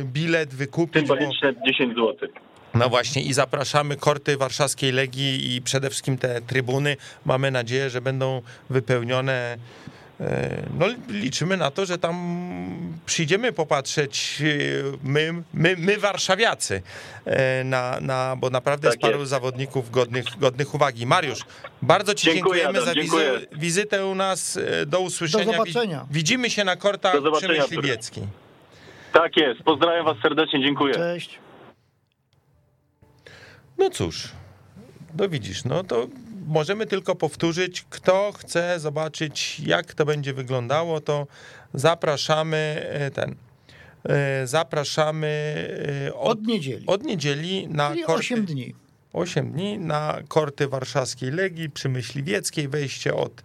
y, bilet wykupić. Symboliczne bo... 10 zł. No właśnie i zapraszamy korty warszawskiej Legii i przede wszystkim te trybuny. Mamy nadzieję, że będą wypełnione. E, no, liczymy na to, że tam przyjdziemy popatrzeć e, my, my, my warszawiacy, e, na, na, bo naprawdę tak jest paru jest. zawodników godnych, godnych uwagi. Mariusz, bardzo Ci dziękuję, dziękujemy Adam, za dziękuję. wizytę u nas. Do usłyszenia. Do zobaczenia. Widzimy się na kortach przy Myśliwieckiej. Tak jest. Pozdrawiam Was serdecznie. Dziękuję. Cześć. No cóż, no widzisz, no to możemy tylko powtórzyć, kto chce zobaczyć, jak to będzie wyglądało, to zapraszamy e, ten. E, zapraszamy e, od, od niedzieli. Od niedzieli na Czyli korty, 8 dni. 8 dni na korty warszawskiej Legii przy Myśliwieckiej, wejście od,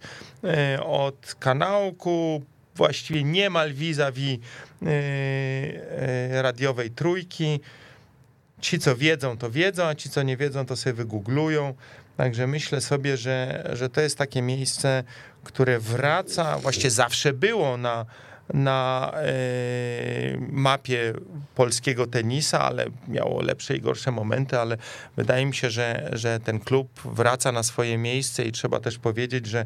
od kanałku, właściwie niemal vis-a-vis radiowej trójki. Ci, co wiedzą, to wiedzą, a ci, co nie wiedzą, to sobie wygooglują. Także myślę sobie, że, że to jest takie miejsce, które wraca, właściwie zawsze było na, na e, mapie polskiego tenisa, ale miało lepsze i gorsze momenty, ale wydaje mi się, że, że ten klub wraca na swoje miejsce i trzeba też powiedzieć, że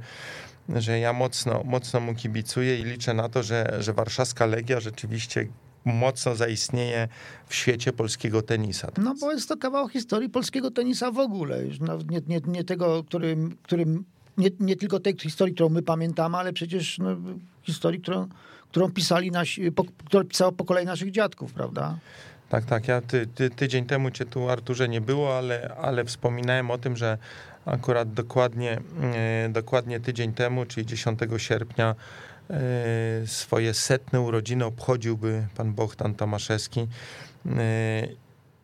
że ja mocno, mocno mu kibicuję i liczę na to, że, że warszawska Legia rzeczywiście mocno zaistnieje w świecie polskiego tenisa. No bo jest to kawał historii polskiego tenisa w ogóle. Już nie, nie, nie tego, którym, którym nie, nie tylko tej historii, którą my pamiętamy, ale przecież no, historii, którą, którą pisali nasi, po, którą pisało po kolei naszych dziadków, prawda? Tak, tak. Ja ty, ty, tydzień temu cię tu, Arturze, nie było, ale, ale wspominałem o tym, że akurat dokładnie, e, dokładnie tydzień temu, czyli 10 sierpnia, swoje setne urodziny obchodziłby pan Bohdan Tomaszewski. E,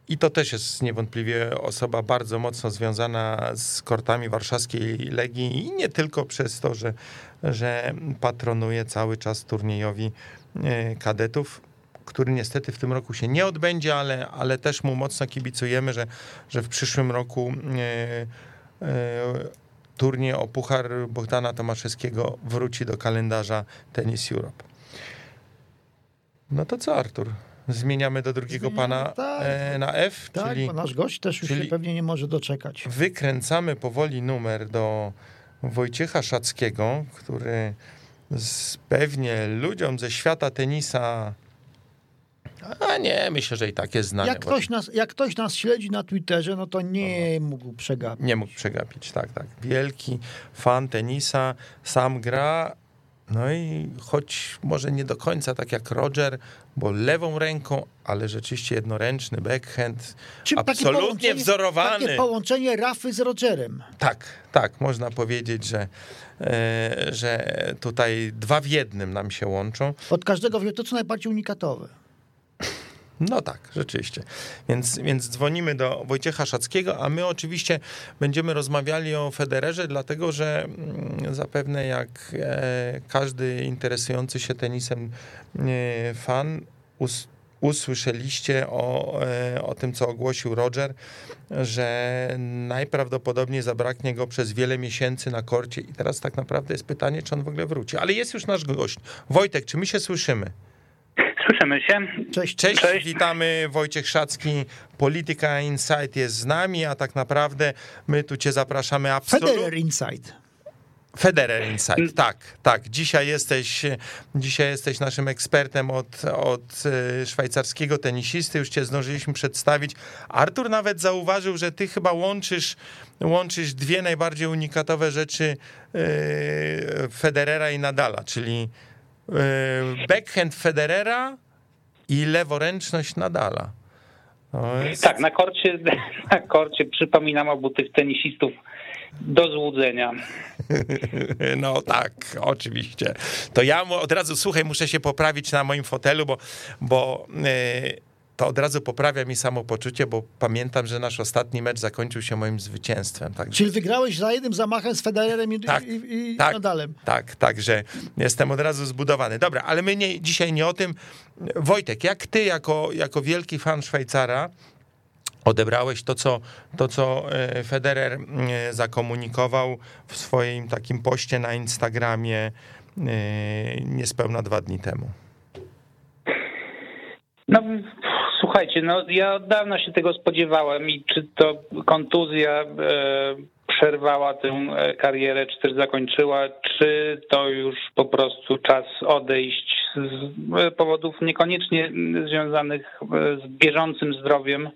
I to też jest niewątpliwie osoba bardzo mocno związana z kortami warszawskiej Legii i nie tylko przez to, że, że patronuje cały czas turniejowi e, kadetów, który niestety w tym roku się nie odbędzie, ale, ale też mu mocno kibicujemy, że, że w przyszłym roku turniej o Puchar Bogdana Tomaszewskiego wróci do kalendarza Tennis Europe. No to co, Artur? Zmieniamy do drugiego Zmieniamy, pana tak, e, na F. Tak, czyli, bo nasz gość też już się pewnie nie może doczekać. Wykręcamy powoli numer do Wojciecha Szackiego, który z, pewnie ludziom ze świata tenisa a nie, myślę, że i tak jest znany. Jak ktoś, nas, jak ktoś nas śledzi na Twitterze, no to nie no. mógł przegapić. Nie mógł przegapić, tak, tak. Wielki fan tenisa, sam gra, no i choć może nie do końca tak jak Roger, bo lewą ręką, ale rzeczywiście jednoręczny backhand, Czym absolutnie wzorowany. Takie połączenie Rafy z Rogerem. Tak, tak, można powiedzieć, że, e, że tutaj dwa w jednym nam się łączą. Od każdego wie to, co najbardziej unikatowe. No tak, rzeczywiście. Więc, więc dzwonimy do Wojciecha Szackiego, a my oczywiście będziemy rozmawiali o Federerze, dlatego że mm, zapewne jak e, każdy interesujący się tenisem e, fan usłyszeliście o, e, o tym, co ogłosił Roger, że najprawdopodobniej zabraknie go przez wiele miesięcy na korcie i teraz tak naprawdę jest pytanie, czy on w ogóle wróci. Ale jest już nasz gość. Wojtek, czy my się słyszymy? Słyszymy się. Cześć. Cześć, Cześć. witamy. Wojciech Szacki, Polityka Insight jest z nami, a tak naprawdę my tu cię zapraszamy absolutnie. Federer Insight. Federer Insight, tak, tak. Dzisiaj jesteś, dzisiaj jesteś naszym ekspertem od, od e, szwajcarskiego tenisisty, już cię zdążyliśmy przedstawić. Artur nawet zauważył, że ty chyba łączysz, łączysz dwie najbardziej unikatowe rzeczy e, Federera i Nadala, czyli backhand Federera i leworęczność Nadala. Jest... Tak, na korcie, na korcie przypominam obu tych tenisistów do złudzenia. No tak, oczywiście. To ja od razu, słuchaj, muszę się poprawić na moim fotelu, bo, bo yy, to od razu poprawia mi samopoczucie, bo pamiętam, że nasz ostatni mecz zakończył się moim zwycięstwem. Tak? Czyli wygrałeś za jednym zamachem z Federerem i, tak, i, i tak, Nadalem. Tak, tak, że jestem od razu zbudowany. Dobra, ale my nie, dzisiaj nie o tym. Wojtek, jak ty jako, jako wielki fan Szwajcara odebrałeś to co, to, co e, Federer e, zakomunikował w swoim takim poście na Instagramie e, niespełna dwa dni temu? No Słuchajcie, no ja od dawna się tego spodziewałem i czy to kontuzja przerwała tę e, karierę, czy też zakończyła, czy to już po prostu czas odejść z e, powodów niekoniecznie związanych e, z bieżącym zdrowiem.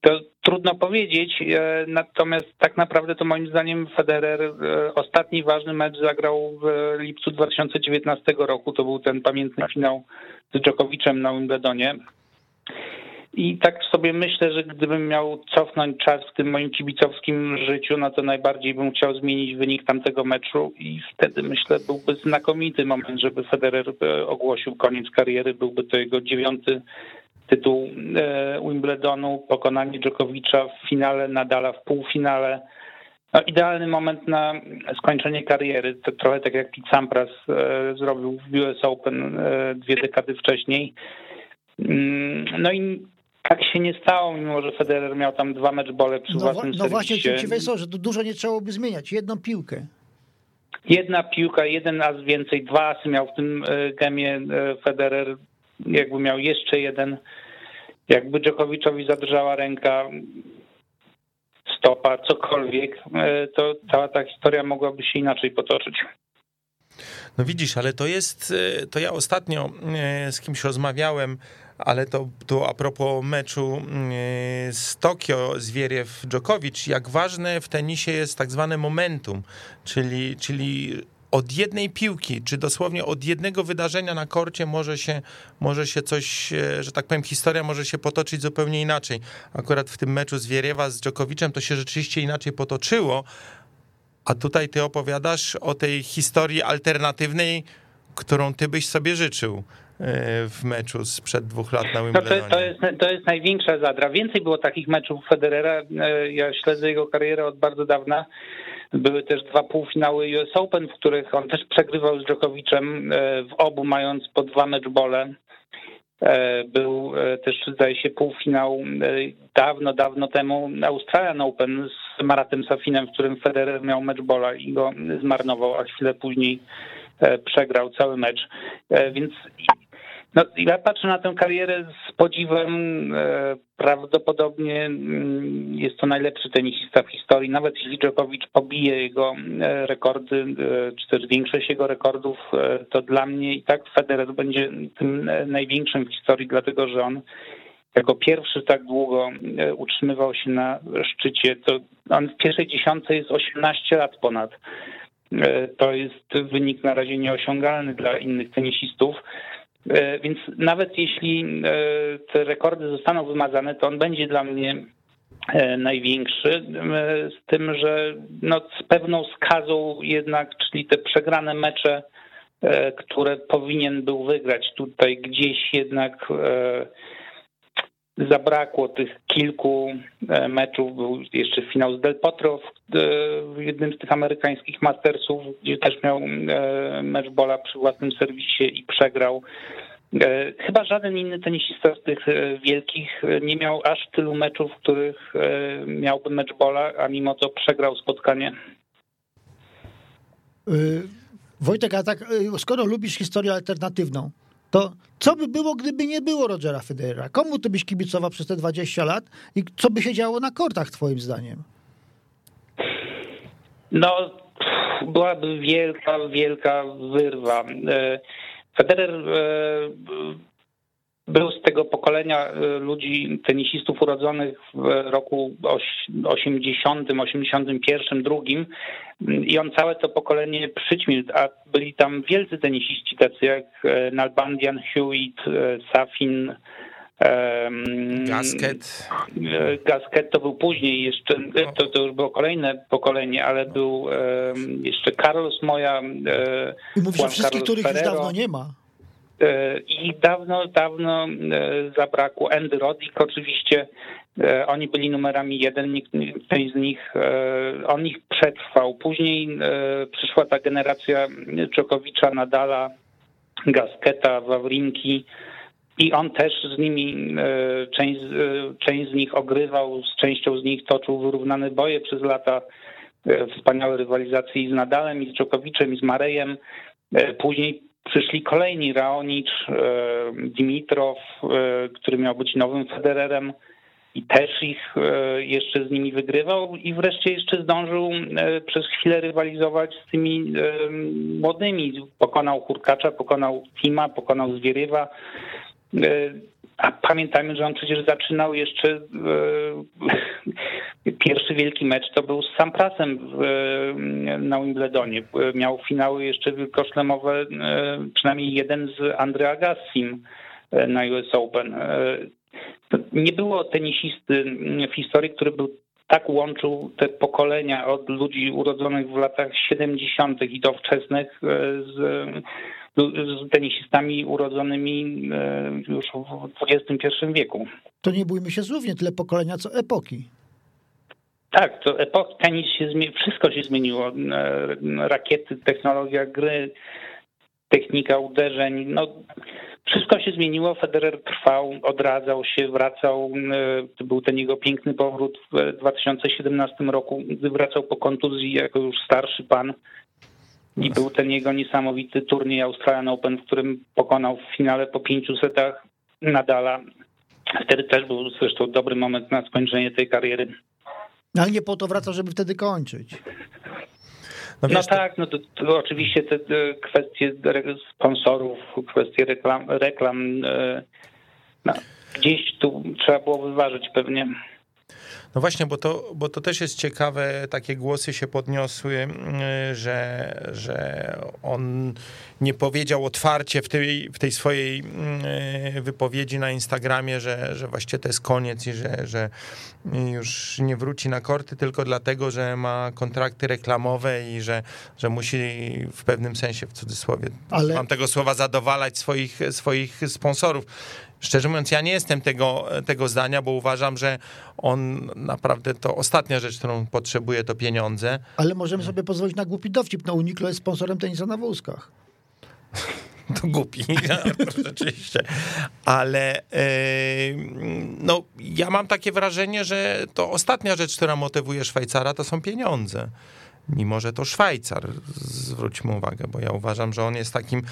To trudno powiedzieć, natomiast tak naprawdę to moim zdaniem Federer ostatni ważny mecz zagrał w lipcu 2019 roku. To był ten pamiętny finał z Djokovicem na Wimbledonie. I tak sobie myślę, że gdybym miał cofnąć czas w tym moim kibicowskim życiu, no to najbardziej bym chciał zmienić wynik tamtego meczu i wtedy myślę byłby znakomity moment, żeby Federer e, ogłosił koniec kariery, byłby to jego dziewiąty tytuł e, Wimbledonu, pokonanie Dżokowicza w finale, Nadala w półfinale. No, idealny moment na skończenie kariery, to trochę tak jak Pete Sampras e, zrobił w US Open dwie dekady wcześniej. Mm, no i tak się nie stało, mimo że Federer miał tam dwa meczbole przy no, własnym No właśnie, ci są, że dużo nie trzeba by zmieniać, jedną piłkę. Jedna piłka, jeden as więcej, dwa asy miał w tym e, gemie e, Federer, jakby miał jeszcze jeden, jakby Dżokowiczowi zadrżała ręka, stopa, cokolwiek, e, to cała ta historia mogłaby się inaczej potoczyć. No widzisz, ale to jest, to ja ostatnio z kimś rozmawiałem, ale to, to a propos meczu z Tokio, Zwieriew Dżokowicz, jak ważne w tenisie jest tak zwane momentum, czyli, czyli od jednej piłki, czy dosłownie od jednego wydarzenia na korcie może się, może się coś, e, że tak powiem, historia może się potoczyć zupełnie inaczej. Akurat w tym meczu Zwieriewa z Dżokowiczem to się rzeczywiście inaczej potoczyło, a tutaj ty opowiadasz o tej historii alternatywnej, którą ty byś sobie życzył. E, w meczu sprzed dwóch lat na Wimbledonie. No to, to, jest, to jest największa zadra. Więcej było takich meczów Federera. E, ja śledzę jego karierę od bardzo dawna. Były też dwa półfinały US Open, w których on też przegrywał z Dżokowiczem, e, w obu mając po dwa meczbole. Był też, zdaje się, półfinał dawno, dawno temu Australian Open z Maratem Safinem, w którym Federer miał meczbola i go zmarnował, a chwilę później przegrał cały mecz. Więc no, ja patrzę na tę karierę z podziwem. E, prawdopodobnie mm, jest to najlepszy tenisista w historii. Nawet jeśli Djokovic pobije jego e, rekordy, e, czy też większość jego rekordów, to dla mnie i tak Federer będzie tym największym w historii, dlatego że on jako pierwszy tak długo utrzymywał się na szczycie. To on w pierwszej dziesiątce jest 18 lat ponad. To jest wynik na razie nieosiągalny dla innych tenisistów. E, więc nawet jeśli e, te rekordy zostaną wymazane, to on będzie dla mnie e, największy, z tym, że no z pewną skazą jednak, czyli te przegrane mecze, które powinien był wygrać tutaj gdzieś jednak zabrakło tych kilku meczów. Był jeszcze finał z Del Potro w jednym z tych amerykańskich Mastersów, gdzie też miał mecz bola przy własnym serwisie i przegrał. E, chyba żaden inny tenisista z tych e, wielkich e, nie miał aż tylu meczów, w których miałby mecz bola, a mimo to przegrał spotkanie. Wojtek, a tak skoro lubisz historię alternatywną, to co by było, gdyby nie było Rogera Federera? Komu ty byś kibicował przez te 20 lat i co by się działo na kortach twoim zdaniem? No, byłaby wielka, wielka wyrwa. Federer e, był z tego pokolenia e, ludzi, tenisistów urodzonych w roku 80, 81, drugim i on całe to pokolenie przyćmił, a byli tam wielcy tenisiści, tacy jak e, Nalbandian, Hewitt, Safin, Gasket. Gasket to był później jeszcze, to, to już było kolejne pokolenie, ale był jeszcze Carlos Moja. I mówisz o wszystkich, których Ferrero. już dawno nie ma. E, I dawno, dawno e, zabrakło Andy Roddick oczywiście. E, oni byli numerami jeden, nikt z nich, on ich przetrwał. Później przyszła ta generacja Czokowicza, Nadala, Gasketa, Wawrinki i on też z nimi, część, część z nich ogrywał, z częścią z nich toczył wyrównane boje przez lata, wspaniałe rywalizacje z Nadalem, i z Dżokowiczem, i z Marejem. Później przyszli kolejni, Raonicz, Dimitrow, który miał być nowym Federerem i też ich jeszcze z nimi wygrywał i wreszcie jeszcze zdążył przez chwilę rywalizować z tymi młodymi. Pokonał Hurkacza, pokonał Tima, pokonał Zwierywa. A pamiętajmy, że on przecież zaczynał jeszcze e, pierwszy wielki mecz to był z Samprasem na Wimbledonie. Miał finały jeszcze wielkoszlemowe, e, przynajmniej jeden z Andrea Gassim e, na US Open. Nie było tenisisty w historii, który był tak łączył te pokolenia od ludzi urodzonych w latach 70. i do wczesnych z z tenisistami urodzonymi e, już w XXI wieku. To nie bójmy się słów, nie tyle pokolenia, co epoki. Tak, to epoki, tenis się zmienił, wszystko się zmieniło. E, rakiety, technologia gry, technika uderzeń, no wszystko się zmieniło. Federer trwał, odradzał się, wracał. E, to był ten jego piękny powrót w 2017 roku, gdy wracał po kontuzji jako już starszy pan i był ten jego niesamowity turniej Australian Open, w którym pokonał w finale po pięciu setach Nadala. Wtedy też był zresztą dobry moment na skończenie tej kariery. No ale nie po to wraca, żeby wtedy kończyć. No, no tak, no to, to, oczywiście te, te kwestie sponsorów, kwestie reklam, reklam e, no, gdzieś tu trzeba było wyważyć pewnie. No właśnie, bo to, bo to też jest ciekawe, takie głosy się podniosły, mm, że, że on nie powiedział otwarcie w tej, w tej swojej mm, wypowiedzi na Instagramie, że, że właściwie to jest koniec i że, że już nie wróci na korty tylko dlatego, że ma kontrakty reklamowe i że, że musi w pewnym sensie, w cudzysłowie, Ale... mam tego słowa, zadowalać swoich, swoich sponsorów. Szczerze mówiąc, ja nie jestem tego, tego zdania, bo uważam, że on naprawdę to ostatnia rzecz, którą potrzebuje, to pieniądze. Ale możemy sobie pozwolić na głupi dowcip. No Uniklo jest sponsorem tenisa na wózkach. To głupi, rzeczywiście. Ale no, ja mam takie wrażenie, że to ostatnia rzecz, która motywuje Szwajcara, to są pieniądze mimo że to Szwajcar, zwróćmy uwagę, bo ja uważam, że on jest takim,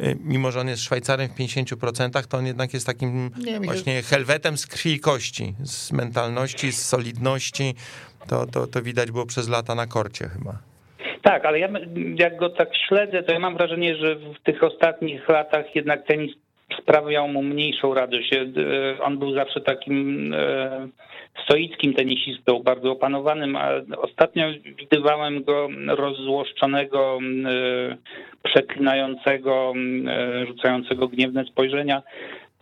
y, mimo że on jest Szwajcarem w 50%, to on jednak jest takim nie, właśnie helwetem z krwi i kości, z mentalności, z solidności, to, to, to widać było przez lata na korcie chyba. Tak, ale ja jak go tak śledzę, to ja mam wrażenie, że w tych ostatnich latach jednak tenis sprawiał mu mniejszą radość. Y, on był zawsze takim y, stoickim tenisistą, bardzo opanowanym, a ostatnio widywałem go rozzłoszczonego, e, przeklinającego, e, rzucającego gniewne spojrzenia.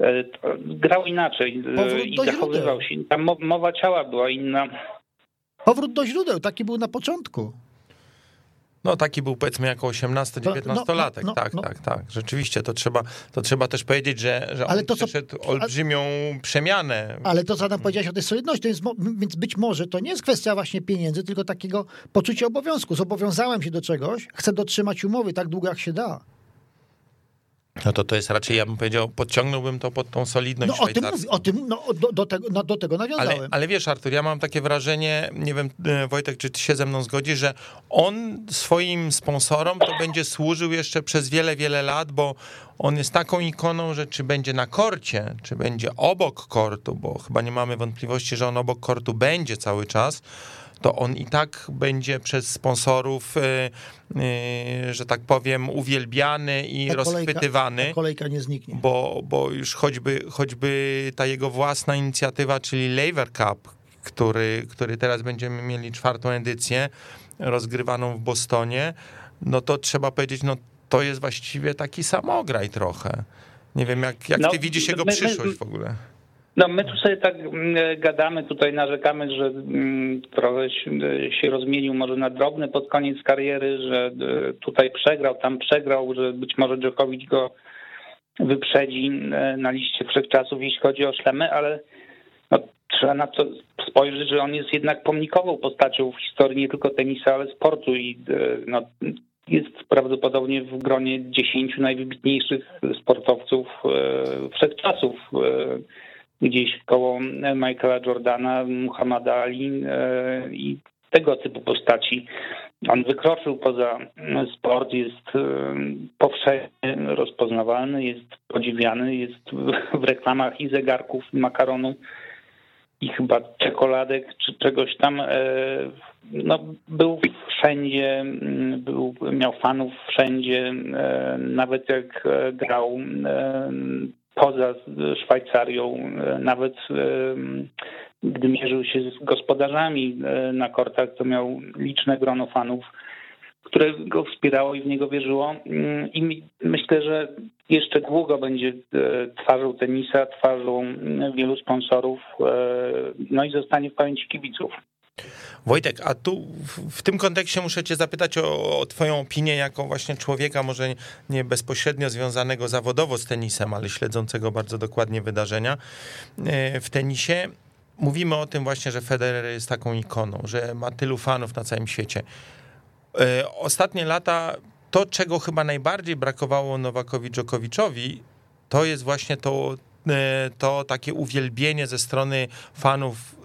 E, grał inaczej Powrót i zachowywał się. Ta mowa ciała była inna. Powrót do źródeł, taki był na początku. No taki był powiedzmy jako 18-19-latek, no, no, tak, no. tak, tak. Rzeczywiście, to trzeba, to trzeba też powiedzieć, że, że ale on to, przeszedł co, olbrzymią ale, przemianę. Ale to, co nam powiedziałeś o tej solidności, to jest, więc być może to nie jest kwestia właśnie pieniędzy, tylko takiego poczucia obowiązku. Zobowiązałem się do czegoś, chcę dotrzymać umowy tak długo, jak się da. No to to jest raczej, ja bym powiedział, podciągnąłbym to pod tą solidność no, o tym, o tym no, do, do, tego, no, do tego nawiązałem. Ale, ale wiesz, Artur, ja mam takie wrażenie, nie wiem, e, Wojtek, czy ty się ze mną zgodzi, że on swoim sponsorom to będzie służył jeszcze przez wiele, wiele lat, bo on jest taką ikoną, że czy będzie na korcie, czy będzie obok kortu, bo chyba nie mamy wątpliwości, że on obok kortu będzie cały czas, to on i tak będzie przez sponsorów, y, y, że tak powiem, uwielbiany i ta rozchwytywany. Kolejka, kolejka nie zniknie. Bo, bo już choćby, choćby ta jego własna inicjatywa, czyli Lever Cup, który, który teraz będziemy mieli czwartą edycję, rozgrywaną w Bostonie, no to trzeba powiedzieć, no to jest właściwie taki samograj trochę. Nie wiem, jak, jak no, ty widzisz jego my, przyszłość w ogóle. No my tu sobie tak mm, gadamy, tutaj narzekamy, że mm, trochę się rozmienił może na drobny pod koniec kariery, że e, tutaj przegrał, tam przegrał, że być może Djokovic go wyprzedzi e, na liście wszechczasów, jeśli chodzi o szlemy, ale no, trzeba na to spojrzeć, że on jest jednak pomnikową postacią w historii nie tylko tenisa, ale sportu i e, no, jest prawdopodobnie w gronie dziesięciu najwybitniejszych sportowców wszechczasów gdzieś koło Michaela Jordana, Muhammada Ali e, i tego typu postaci. On wykroczył poza sport, jest powszechnie rozpoznawalny, jest podziwiany, jest w reklamach i zegarków, i makaronu, i chyba czekoladek, czy czegoś tam. No, był wszędzie, był, miał fanów wszędzie, nawet jak grał poza Szwajcarią, nawet gdy mierzył się z gospodarzami e, na kortach, to miał liczne grono fanów, które go wspierało i w niego wierzyło. Mm, I myślę, że jeszcze długo będzie e, twarzą tenisa, twarzą mm, wielu sponsorów, e, no i zostanie w pamięci kibiców. Wojtek, a tu w, tym kontekście muszę cię zapytać o, o, twoją opinię jako właśnie człowieka, może nie bezpośrednio związanego zawodowo z tenisem, ale śledzącego bardzo dokładnie wydarzenia w tenisie mówimy o tym właśnie, że Federer jest taką ikoną, że ma tylu fanów na całym świecie. E, ostatnie lata, to czego chyba najbardziej brakowało Nowakowi Dżokowiczowi, to jest właśnie to, e, to takie uwielbienie ze strony fanów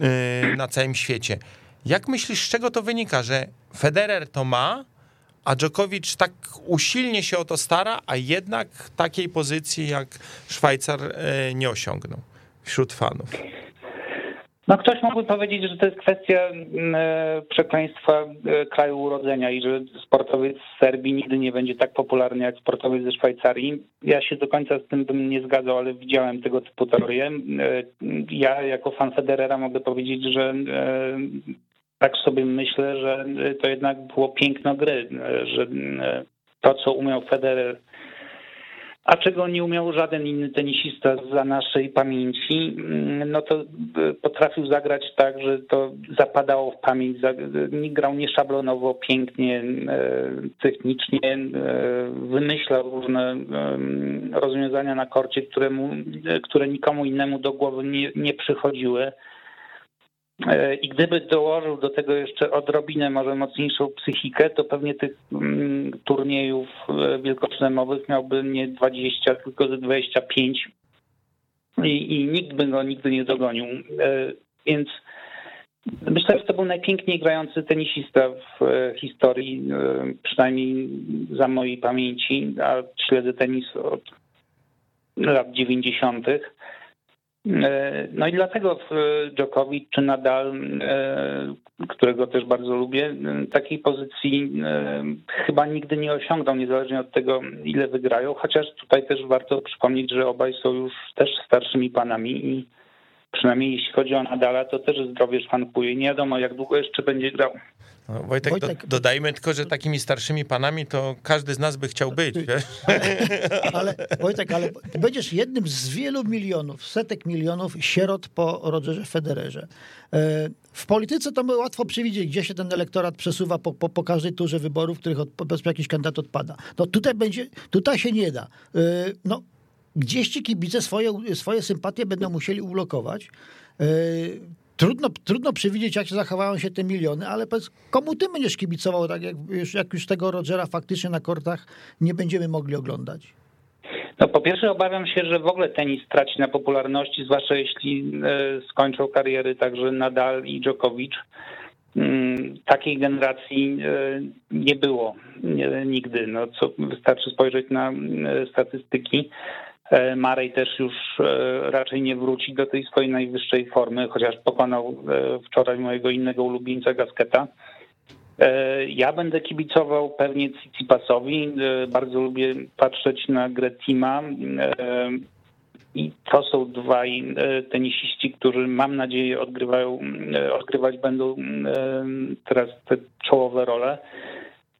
e, na całym świecie. Jak myślisz, z czego to wynika, że Federer to ma, a Dżokowicz tak usilnie się o to stara, a jednak takiej pozycji jak Szwajcar nie osiągnął wśród fanów? No ktoś mógłby powiedzieć, że to jest kwestia e, przekleństwa e, kraju urodzenia i że sportowiec z Serbii nigdy nie będzie tak popularny jak sportowiec ze Szwajcarii. Ja się do końca z tym bym nie zgadzał, ale widziałem tego typu teorie. E, ja jako fan Federera mogę powiedzieć, że tak sobie myślę, że to jednak było piękno gry, że to, co umiał Federer a czego nie umiał żaden inny tenisista za naszej pamięci, mm, no to potrafił zagrać tak, że to zapadało w pamięć. Grał nieszablonowo, pięknie, technicznie, wymyślał różne rozwiązania na korcie, które, mu, które nikomu innemu do głowy nie, nie przychodziły. E, I gdyby dołożył do tego jeszcze odrobinę może mocniejszą psychikę, to pewnie tych mm, turniejów e, wielkoszlemowych miałby nie 20, tylko ze 25 i, i nikt by go nigdy nie dogonił. E, więc myślę, że to był najpiękniej grający tenisista w historii, przynajmniej za mojej pamięci, a śledzę tenis od lat 90. E, no i dlatego Djokovic czy Nadal, e, którego też bardzo lubię, takiej pozycji e, chyba nigdy nie osiągną, niezależnie od tego, ile wygrają, chociaż tutaj też warto przypomnieć, że obaj są już też starszymi panami i przynajmniej jeśli chodzi o Nadala, to też zdrowie szwankuje. Nie wiadomo, jak długo jeszcze będzie grał. No, Wojtek, Wojtek do, dodajmy tylko, że takimi starszymi panami to każdy z nas by chciał być. Wiesz? Ale, Wojtek, ale będziesz jednym z wielu milionów, setek milionów sierot po Rogerze Federerze. E, w polityce to my łatwo przewidzieć, gdzie się ten elektorat przesuwa po, po, po każdej turze wyborów, w których od, jakiś kandydat odpada. No tutaj będzie, tutaj się nie da. E, no, gdzieś ci kibice swoje, swoje sympatie będą musieli ulokować. E, trudno, trudno przewidzieć, jak zachowają się te miliony, ale powiedz, komu ty będziesz kibicował, tak jak już, jak już tego Rogera faktycznie na kortach nie będziemy mogli oglądać? No po pierwsze obawiam się, że w ogóle tenis traci na popularności, zwłaszcza jeśli e, skończą kariery także Nadal i Djokovic. Mm, takiej generacji e, nie było nigdy. No, co wystarczy spojrzeć na statystyki. E, Marej też już e, raczej nie wróci do tej swojej najwyższej formy, chociaż pokonał e, wczoraj mojego innego ulubieńca Gasketa. Ja będę kibicował pewnie Tsitsipasowi. Bardzo lubię patrzeć na grę Tima. I to są dwaj tenisiści, którzy mam nadzieję odgrywają, odgrywać będą teraz te czołowe role.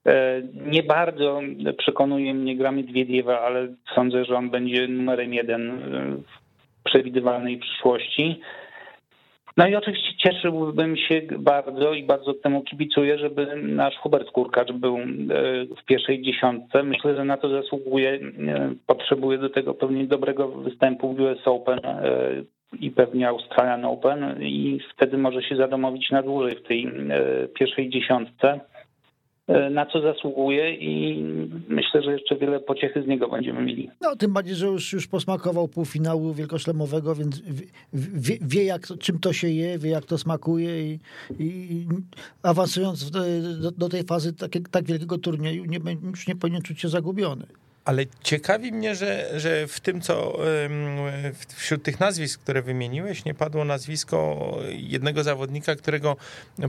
E, nie bardzo przekonuje mnie gra Miedwiediewa, ale sądzę, że on będzie numerem jeden w przewidywalnej przyszłości. No i oczywiście cieszyłbym się bardzo i bardzo temu kibicuję, żeby nasz Hubert Kurkacz był e, w pierwszej dziesiątce. Myślę, że na to zasługuje. E, potrzebuje do tego pewnie dobrego występu w US Open i pewnie Australian Open i wtedy może się zadomowić na dłużej w tej pierwszej dziesiątce. E, na co zasługuje i myślę, że jeszcze wiele pociechy z niego będziemy mieli. No, tym bardziej, że już, już posmakował półfinału wielkoszlemowego, więc wie, wie jak, czym to się je, wie jak to smakuje i, i awansując do, do, tej fazy tak, tak wielkiego turnieju nie, już nie powinien czuć się zagubiony. Ale ciekawi mnie, że, że w tym, co wśród tych nazwisk, które wymieniłeś, nie padło nazwisko jednego zawodnika, którego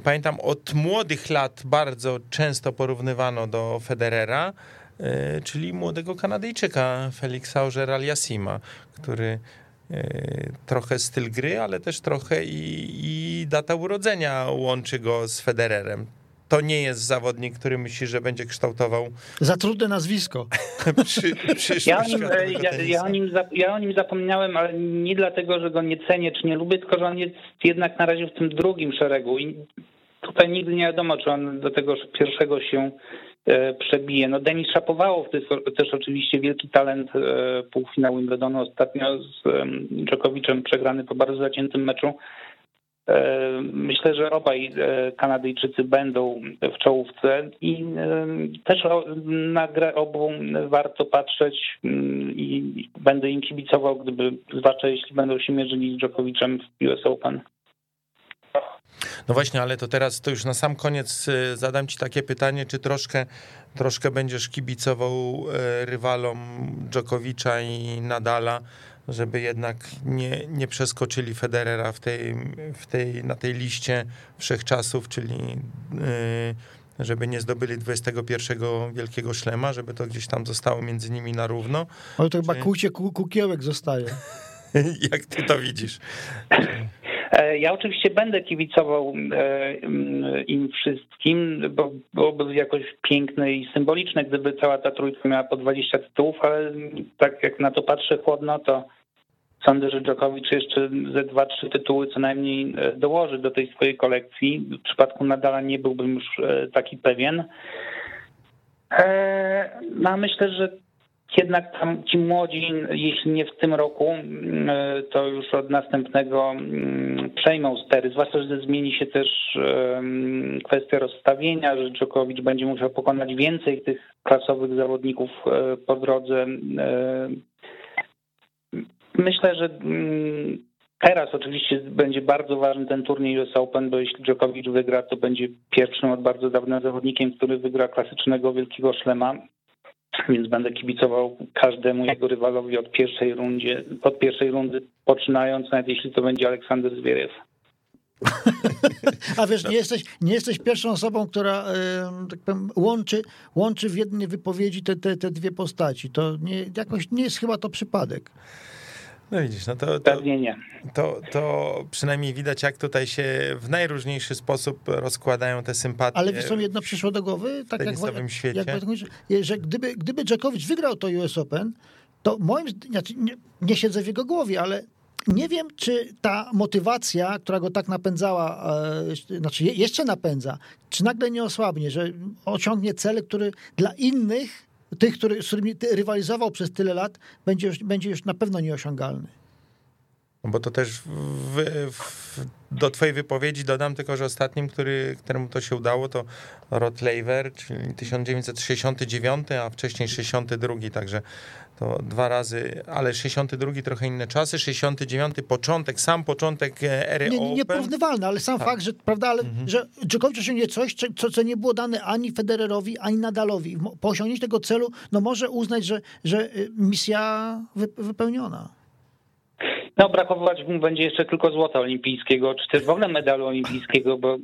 pamiętam od młodych lat bardzo często porównywano do Federera, e, czyli młodego Kanadyjczyka Felixa Auger-Aliassima, który e, trochę styl gry, ale też trochę i, i data urodzenia łączy go z Federerem to nie jest zawodnik, który myśli, że będzie kształtował. Za trudne nazwisko. przy, ja, o nim, ja, ja, o nim, ja o nim zapomniałem, ale nie dlatego, że go nie cenię czy nie lubię, tylko że on jest jednak na razie w tym drugim szeregu i tutaj nigdy nie wiadomo, czy on do tego pierwszego się e, przebije. No Denis Szapowałow to jest też oczywiście wielki talent e, półfinału Wimbledonu ostatnio z Dżokowiczem przegrany po bardzo zaciętym meczu. E, myślę, że obaj e, Kanadyjczycy będą w czołówce i e, też na grę obu warto patrzeć mm, i będę im kibicował, gdyby, zwłaszcza jeśli będą się mierzyli z Dżokowiczem w US Open. No właśnie, ale to teraz to już na sam koniec zadam ci takie pytanie, czy troszkę, troszkę będziesz kibicował rywalom Dżokowicza i Nadala żeby jednak nie, nie przeskoczyli Federera w tej, w tej, na tej liście wszechczasów, czyli yy, żeby nie zdobyli 21 wielkiego szlema, żeby to gdzieś tam zostało między nimi na równo. Ale to chyba kucie kukiełek zostaje. Jak ty to widzisz? E, ja oczywiście będę kibicował e, im wszystkim, bo byłoby jakoś piękne i symboliczne, gdyby cała ta trójka miała po 20 tytułów, ale tak jak na to patrzę chłodno, to sądzę, że Djokovic jeszcze ze dwa, trzy tytuły co najmniej e, dołoży do tej swojej kolekcji. W przypadku Nadala nie byłbym już taki pewien. No, myślę, że jednak tam ci młodzi, jeśli nie w tym roku, mm, to już od następnego mm, przejmą stery, zwłaszcza, że zmieni się też kwestia rozstawienia, że Dżokowicz będzie musiał pokonać więcej tych klasowych zawodników e, po drodze. E, myślę, że mm, teraz oczywiście będzie bardzo ważny ten turniej US Open, bo jeśli Dżokowicz wygra, to będzie pierwszym od bardzo dawna zawodnikiem, który wygra klasycznego wielkiego szlema więc będę kibicował każdemu jego rywalowi od pierwszej rundzie, od pierwszej rundy poczynając, nawet jeśli to będzie Aleksander Zwieriew. A wiesz, nie jesteś, nie jesteś pierwszą osobą, która tak powiem, łączy, łączy w jednej wypowiedzi te, te, te dwie postaci. To nie, jakoś nie jest chyba to przypadek. No widzisz, no to, to, to, to przynajmniej widać, jak tutaj się w najróżniejszy sposób rozkładają te sympatie. Ale wiesz, co mi jedno przyszło do głowy? Tak w tenisowym jak, świecie. Jak, że gdyby, gdyby Dżekowicz wygrał to US Open, to moim znaczy nie, nie siedzę w jego głowie, ale nie wiem, czy ta motywacja, która go tak napędzała, e, znaczy jeszcze napędza, czy nagle nie osłabnie, że osiągnie cele, które dla innych tych, który, z którymi rywalizował przez tyle lat, będzie już, będzie już na pewno nieosiągalny. No bo to też w, w, do twojej wypowiedzi dodam tylko, że ostatnim, który, któremu to się udało, to Rod Laver, czyli 1969, a wcześniej 62, także to dwa razy, ale 62 trochę inne czasy, 69 początek, sam początek e, ery nie, nie, Nieporównywalny, ale sam tak. fakt, że, prawda, ale, mhm. że Djokovic osiągnie coś, co, co nie było dane ani Federerowi, ani Nadalowi. Po osiągnięciu tego celu, no może uznać, że, że y, misja wypełniona. No brakować mu będzie jeszcze tylko złota olimpijskiego, czy też w ogóle medalu olimpijskiego, bo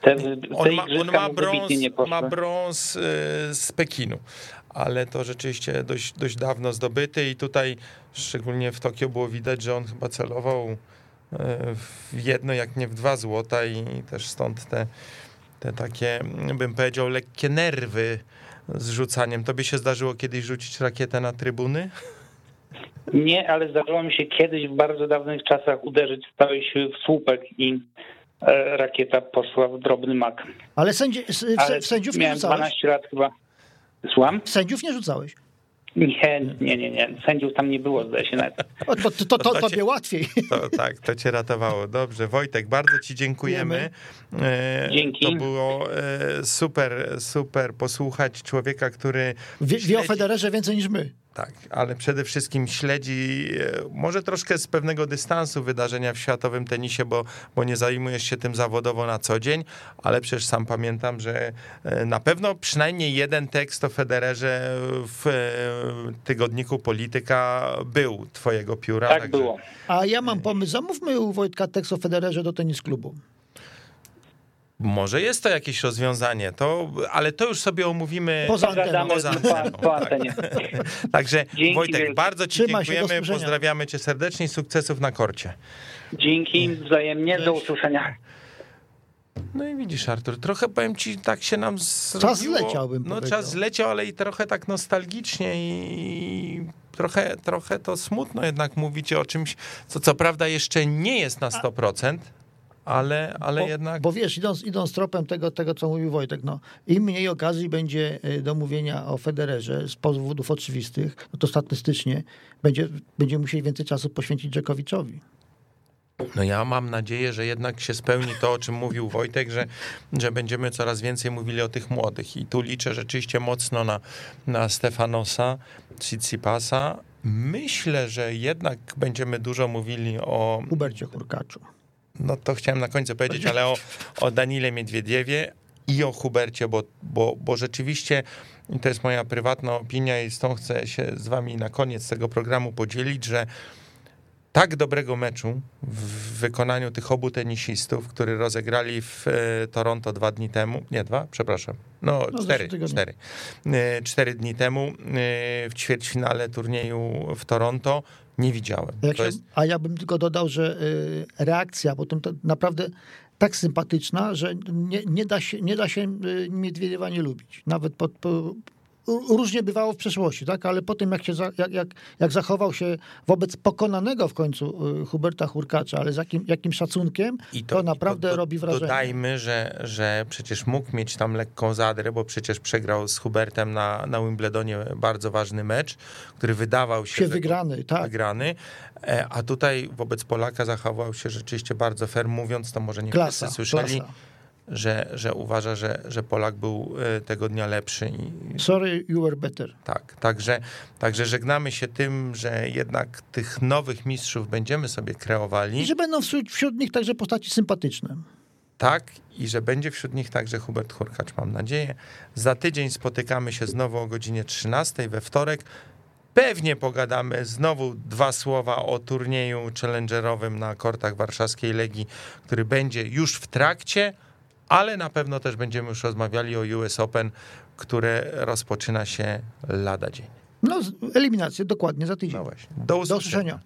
te, te on ma, on ma brąz, ma brąz y, z Pekinu, ale to rzeczywiście dość, dość dawno zdobyty i tutaj szczególnie w Tokio było widać, że on chyba celował y, w jedno, jak nie w dwa złota i też stąd te, te takie, bym powiedział, lekkie nerwy z rzucaniem. Tobie się zdarzyło kiedyś rzucić rakietę na trybuny? Nie, ale zdarzyło mi się kiedyś w bardzo dawnych czasach uderzyć z całej siły w słupek i e, rakieta poszła w drobny mak. Ale, sędzi, ale sędziów nie rzucałeś? 12 lat chyba. Słucham? Sędziów nie rzucałeś? Nie, nie, nie, nie. Sędziów tam nie było, zdaje się nawet. O, to, to, to, to To tobie cię- łatwiej. To, tak, to cię ratowało. Dobrze, Wojtek, bardzo ci dziękujemy. E, Dzięki. To było e, super, super posłuchać człowieka, który Wie, wie o śledzi- Federerze więcej niż my. Tak, ale przede wszystkim śledzi e, może troszkę z pewnego dystansu wydarzenia w światowym tenisie, bo, bo nie zajmujesz się tym zawodowo na co dzień, ale przecież sam pamiętam, że e, na pewno przynajmniej jeden tekst o Federerze w e, tygodniku Polityka był twojego pióra. Tak także- było. A ja mam pomysł, zamówmy u Wojtka tekst o Federerze do tenis klubu. Może jest to jakieś rozwiązanie, to, ale to już sobie omówimy Poza anteną. Poza po, anteną, po tak. Także Dzięki Wojtek, wielkie. bardzo ci do dziękujemy, pozdrawiamy cię serdecznie i sukcesów na korcie. Dzięki wzajemnie, do usłyszenia. No i widzisz, Artur, trochę powiem ci, tak się nam zrobiło. zleciał, bym No powiedział. czas zleciał, ale i trochę tak nostalgicznie i trochę, trochę to smutno jednak mówić o czymś, co co prawda jeszcze nie jest na 100%, ale, ale bo, jednak... Bo wiesz, idąc, idąc tropem tego, tego, co mówił Wojtek, no, im mniej okazji będzie y, do mówienia o Federerze z powodów oczywistych, no to statystycznie będzie, będzie musieli więcej czasu poświęcić Dżekowiczowi. No ja mam nadzieję, że jednak się spełni to, o czym mówił Wojtek, że, że będziemy coraz więcej mówili o tych młodych. I tu liczę rzeczywiście mocno na, na Stefanosa, Tsitsipasa. Myślę, że jednak będziemy dużo mówili o Hubercie Hurkaczu. No to chciałem na końcu powiedzieć, ale o, o Danile Miedwiediewie i o Hubercie, bo, bo, bo rzeczywiście to jest moja prywatna opinia i z tą chcę się z wami na koniec tego programu podzielić, że tak dobrego meczu w wykonaniu tych obu tenisistów, który rozegrali w e, Toronto dwa dni temu, nie dwa, przepraszam, no, No, cztery, cztery, E, cztery dni temu e, w ćwierćfinale turnieju w Toronto nie widziałem. Jest A ja bym tylko dodał, że y, reakcja potem to naprawdę tak sympatyczna, że nie, nie da się, nie da się y, Miedwiediewa nie lubić. Nawet pod, po, różnie bywało w przeszłości, tak? ale po tym jak, się za, jak, jak, jak zachował się wobec pokonanego w końcu y, Huberta Hurkacza, ale z jakim, jakim szacunkiem, I to, naprawdę do- do- robi wrażenie. Dodajmy, że, że przecież mógł mieć tam lekką zadrę, bo przecież przegrał z Hubertem na, na Wimbledonie bardzo ważny mecz, który wydawał się, Się wygrany, tak. wygrany, e, a tutaj wobec Polaka zachował się rzeczywiście bardzo fair, mówiąc, to może nie Klasa, wszyscy słyszeli, klasa. Że, że uważa, że, że Polak był e, tego dnia lepszy Sorry, you were better. tak, także, także żegnamy się tym, że jednak tych nowych mistrzów będziemy sobie kreowali. I że będą wśród, wśród nich także postaci sympatyczne. Tak, i że będzie wśród nich także Hubert Hurkacz, mam nadzieję. Za tydzień spotykamy się znowu o godzinie 13 we wtorek. Pewnie pogadamy znowu dwa słowa o turnieju challengerowym na kortach warszawskiej Legii, który będzie już w trakcie, ale na pewno też będziemy już rozmawiali o US Open, które rozpoczyna się lada dzień. No, eliminację dokładnie za tydzień. No właśnie. Do Do usłyszenia. usłyszenia.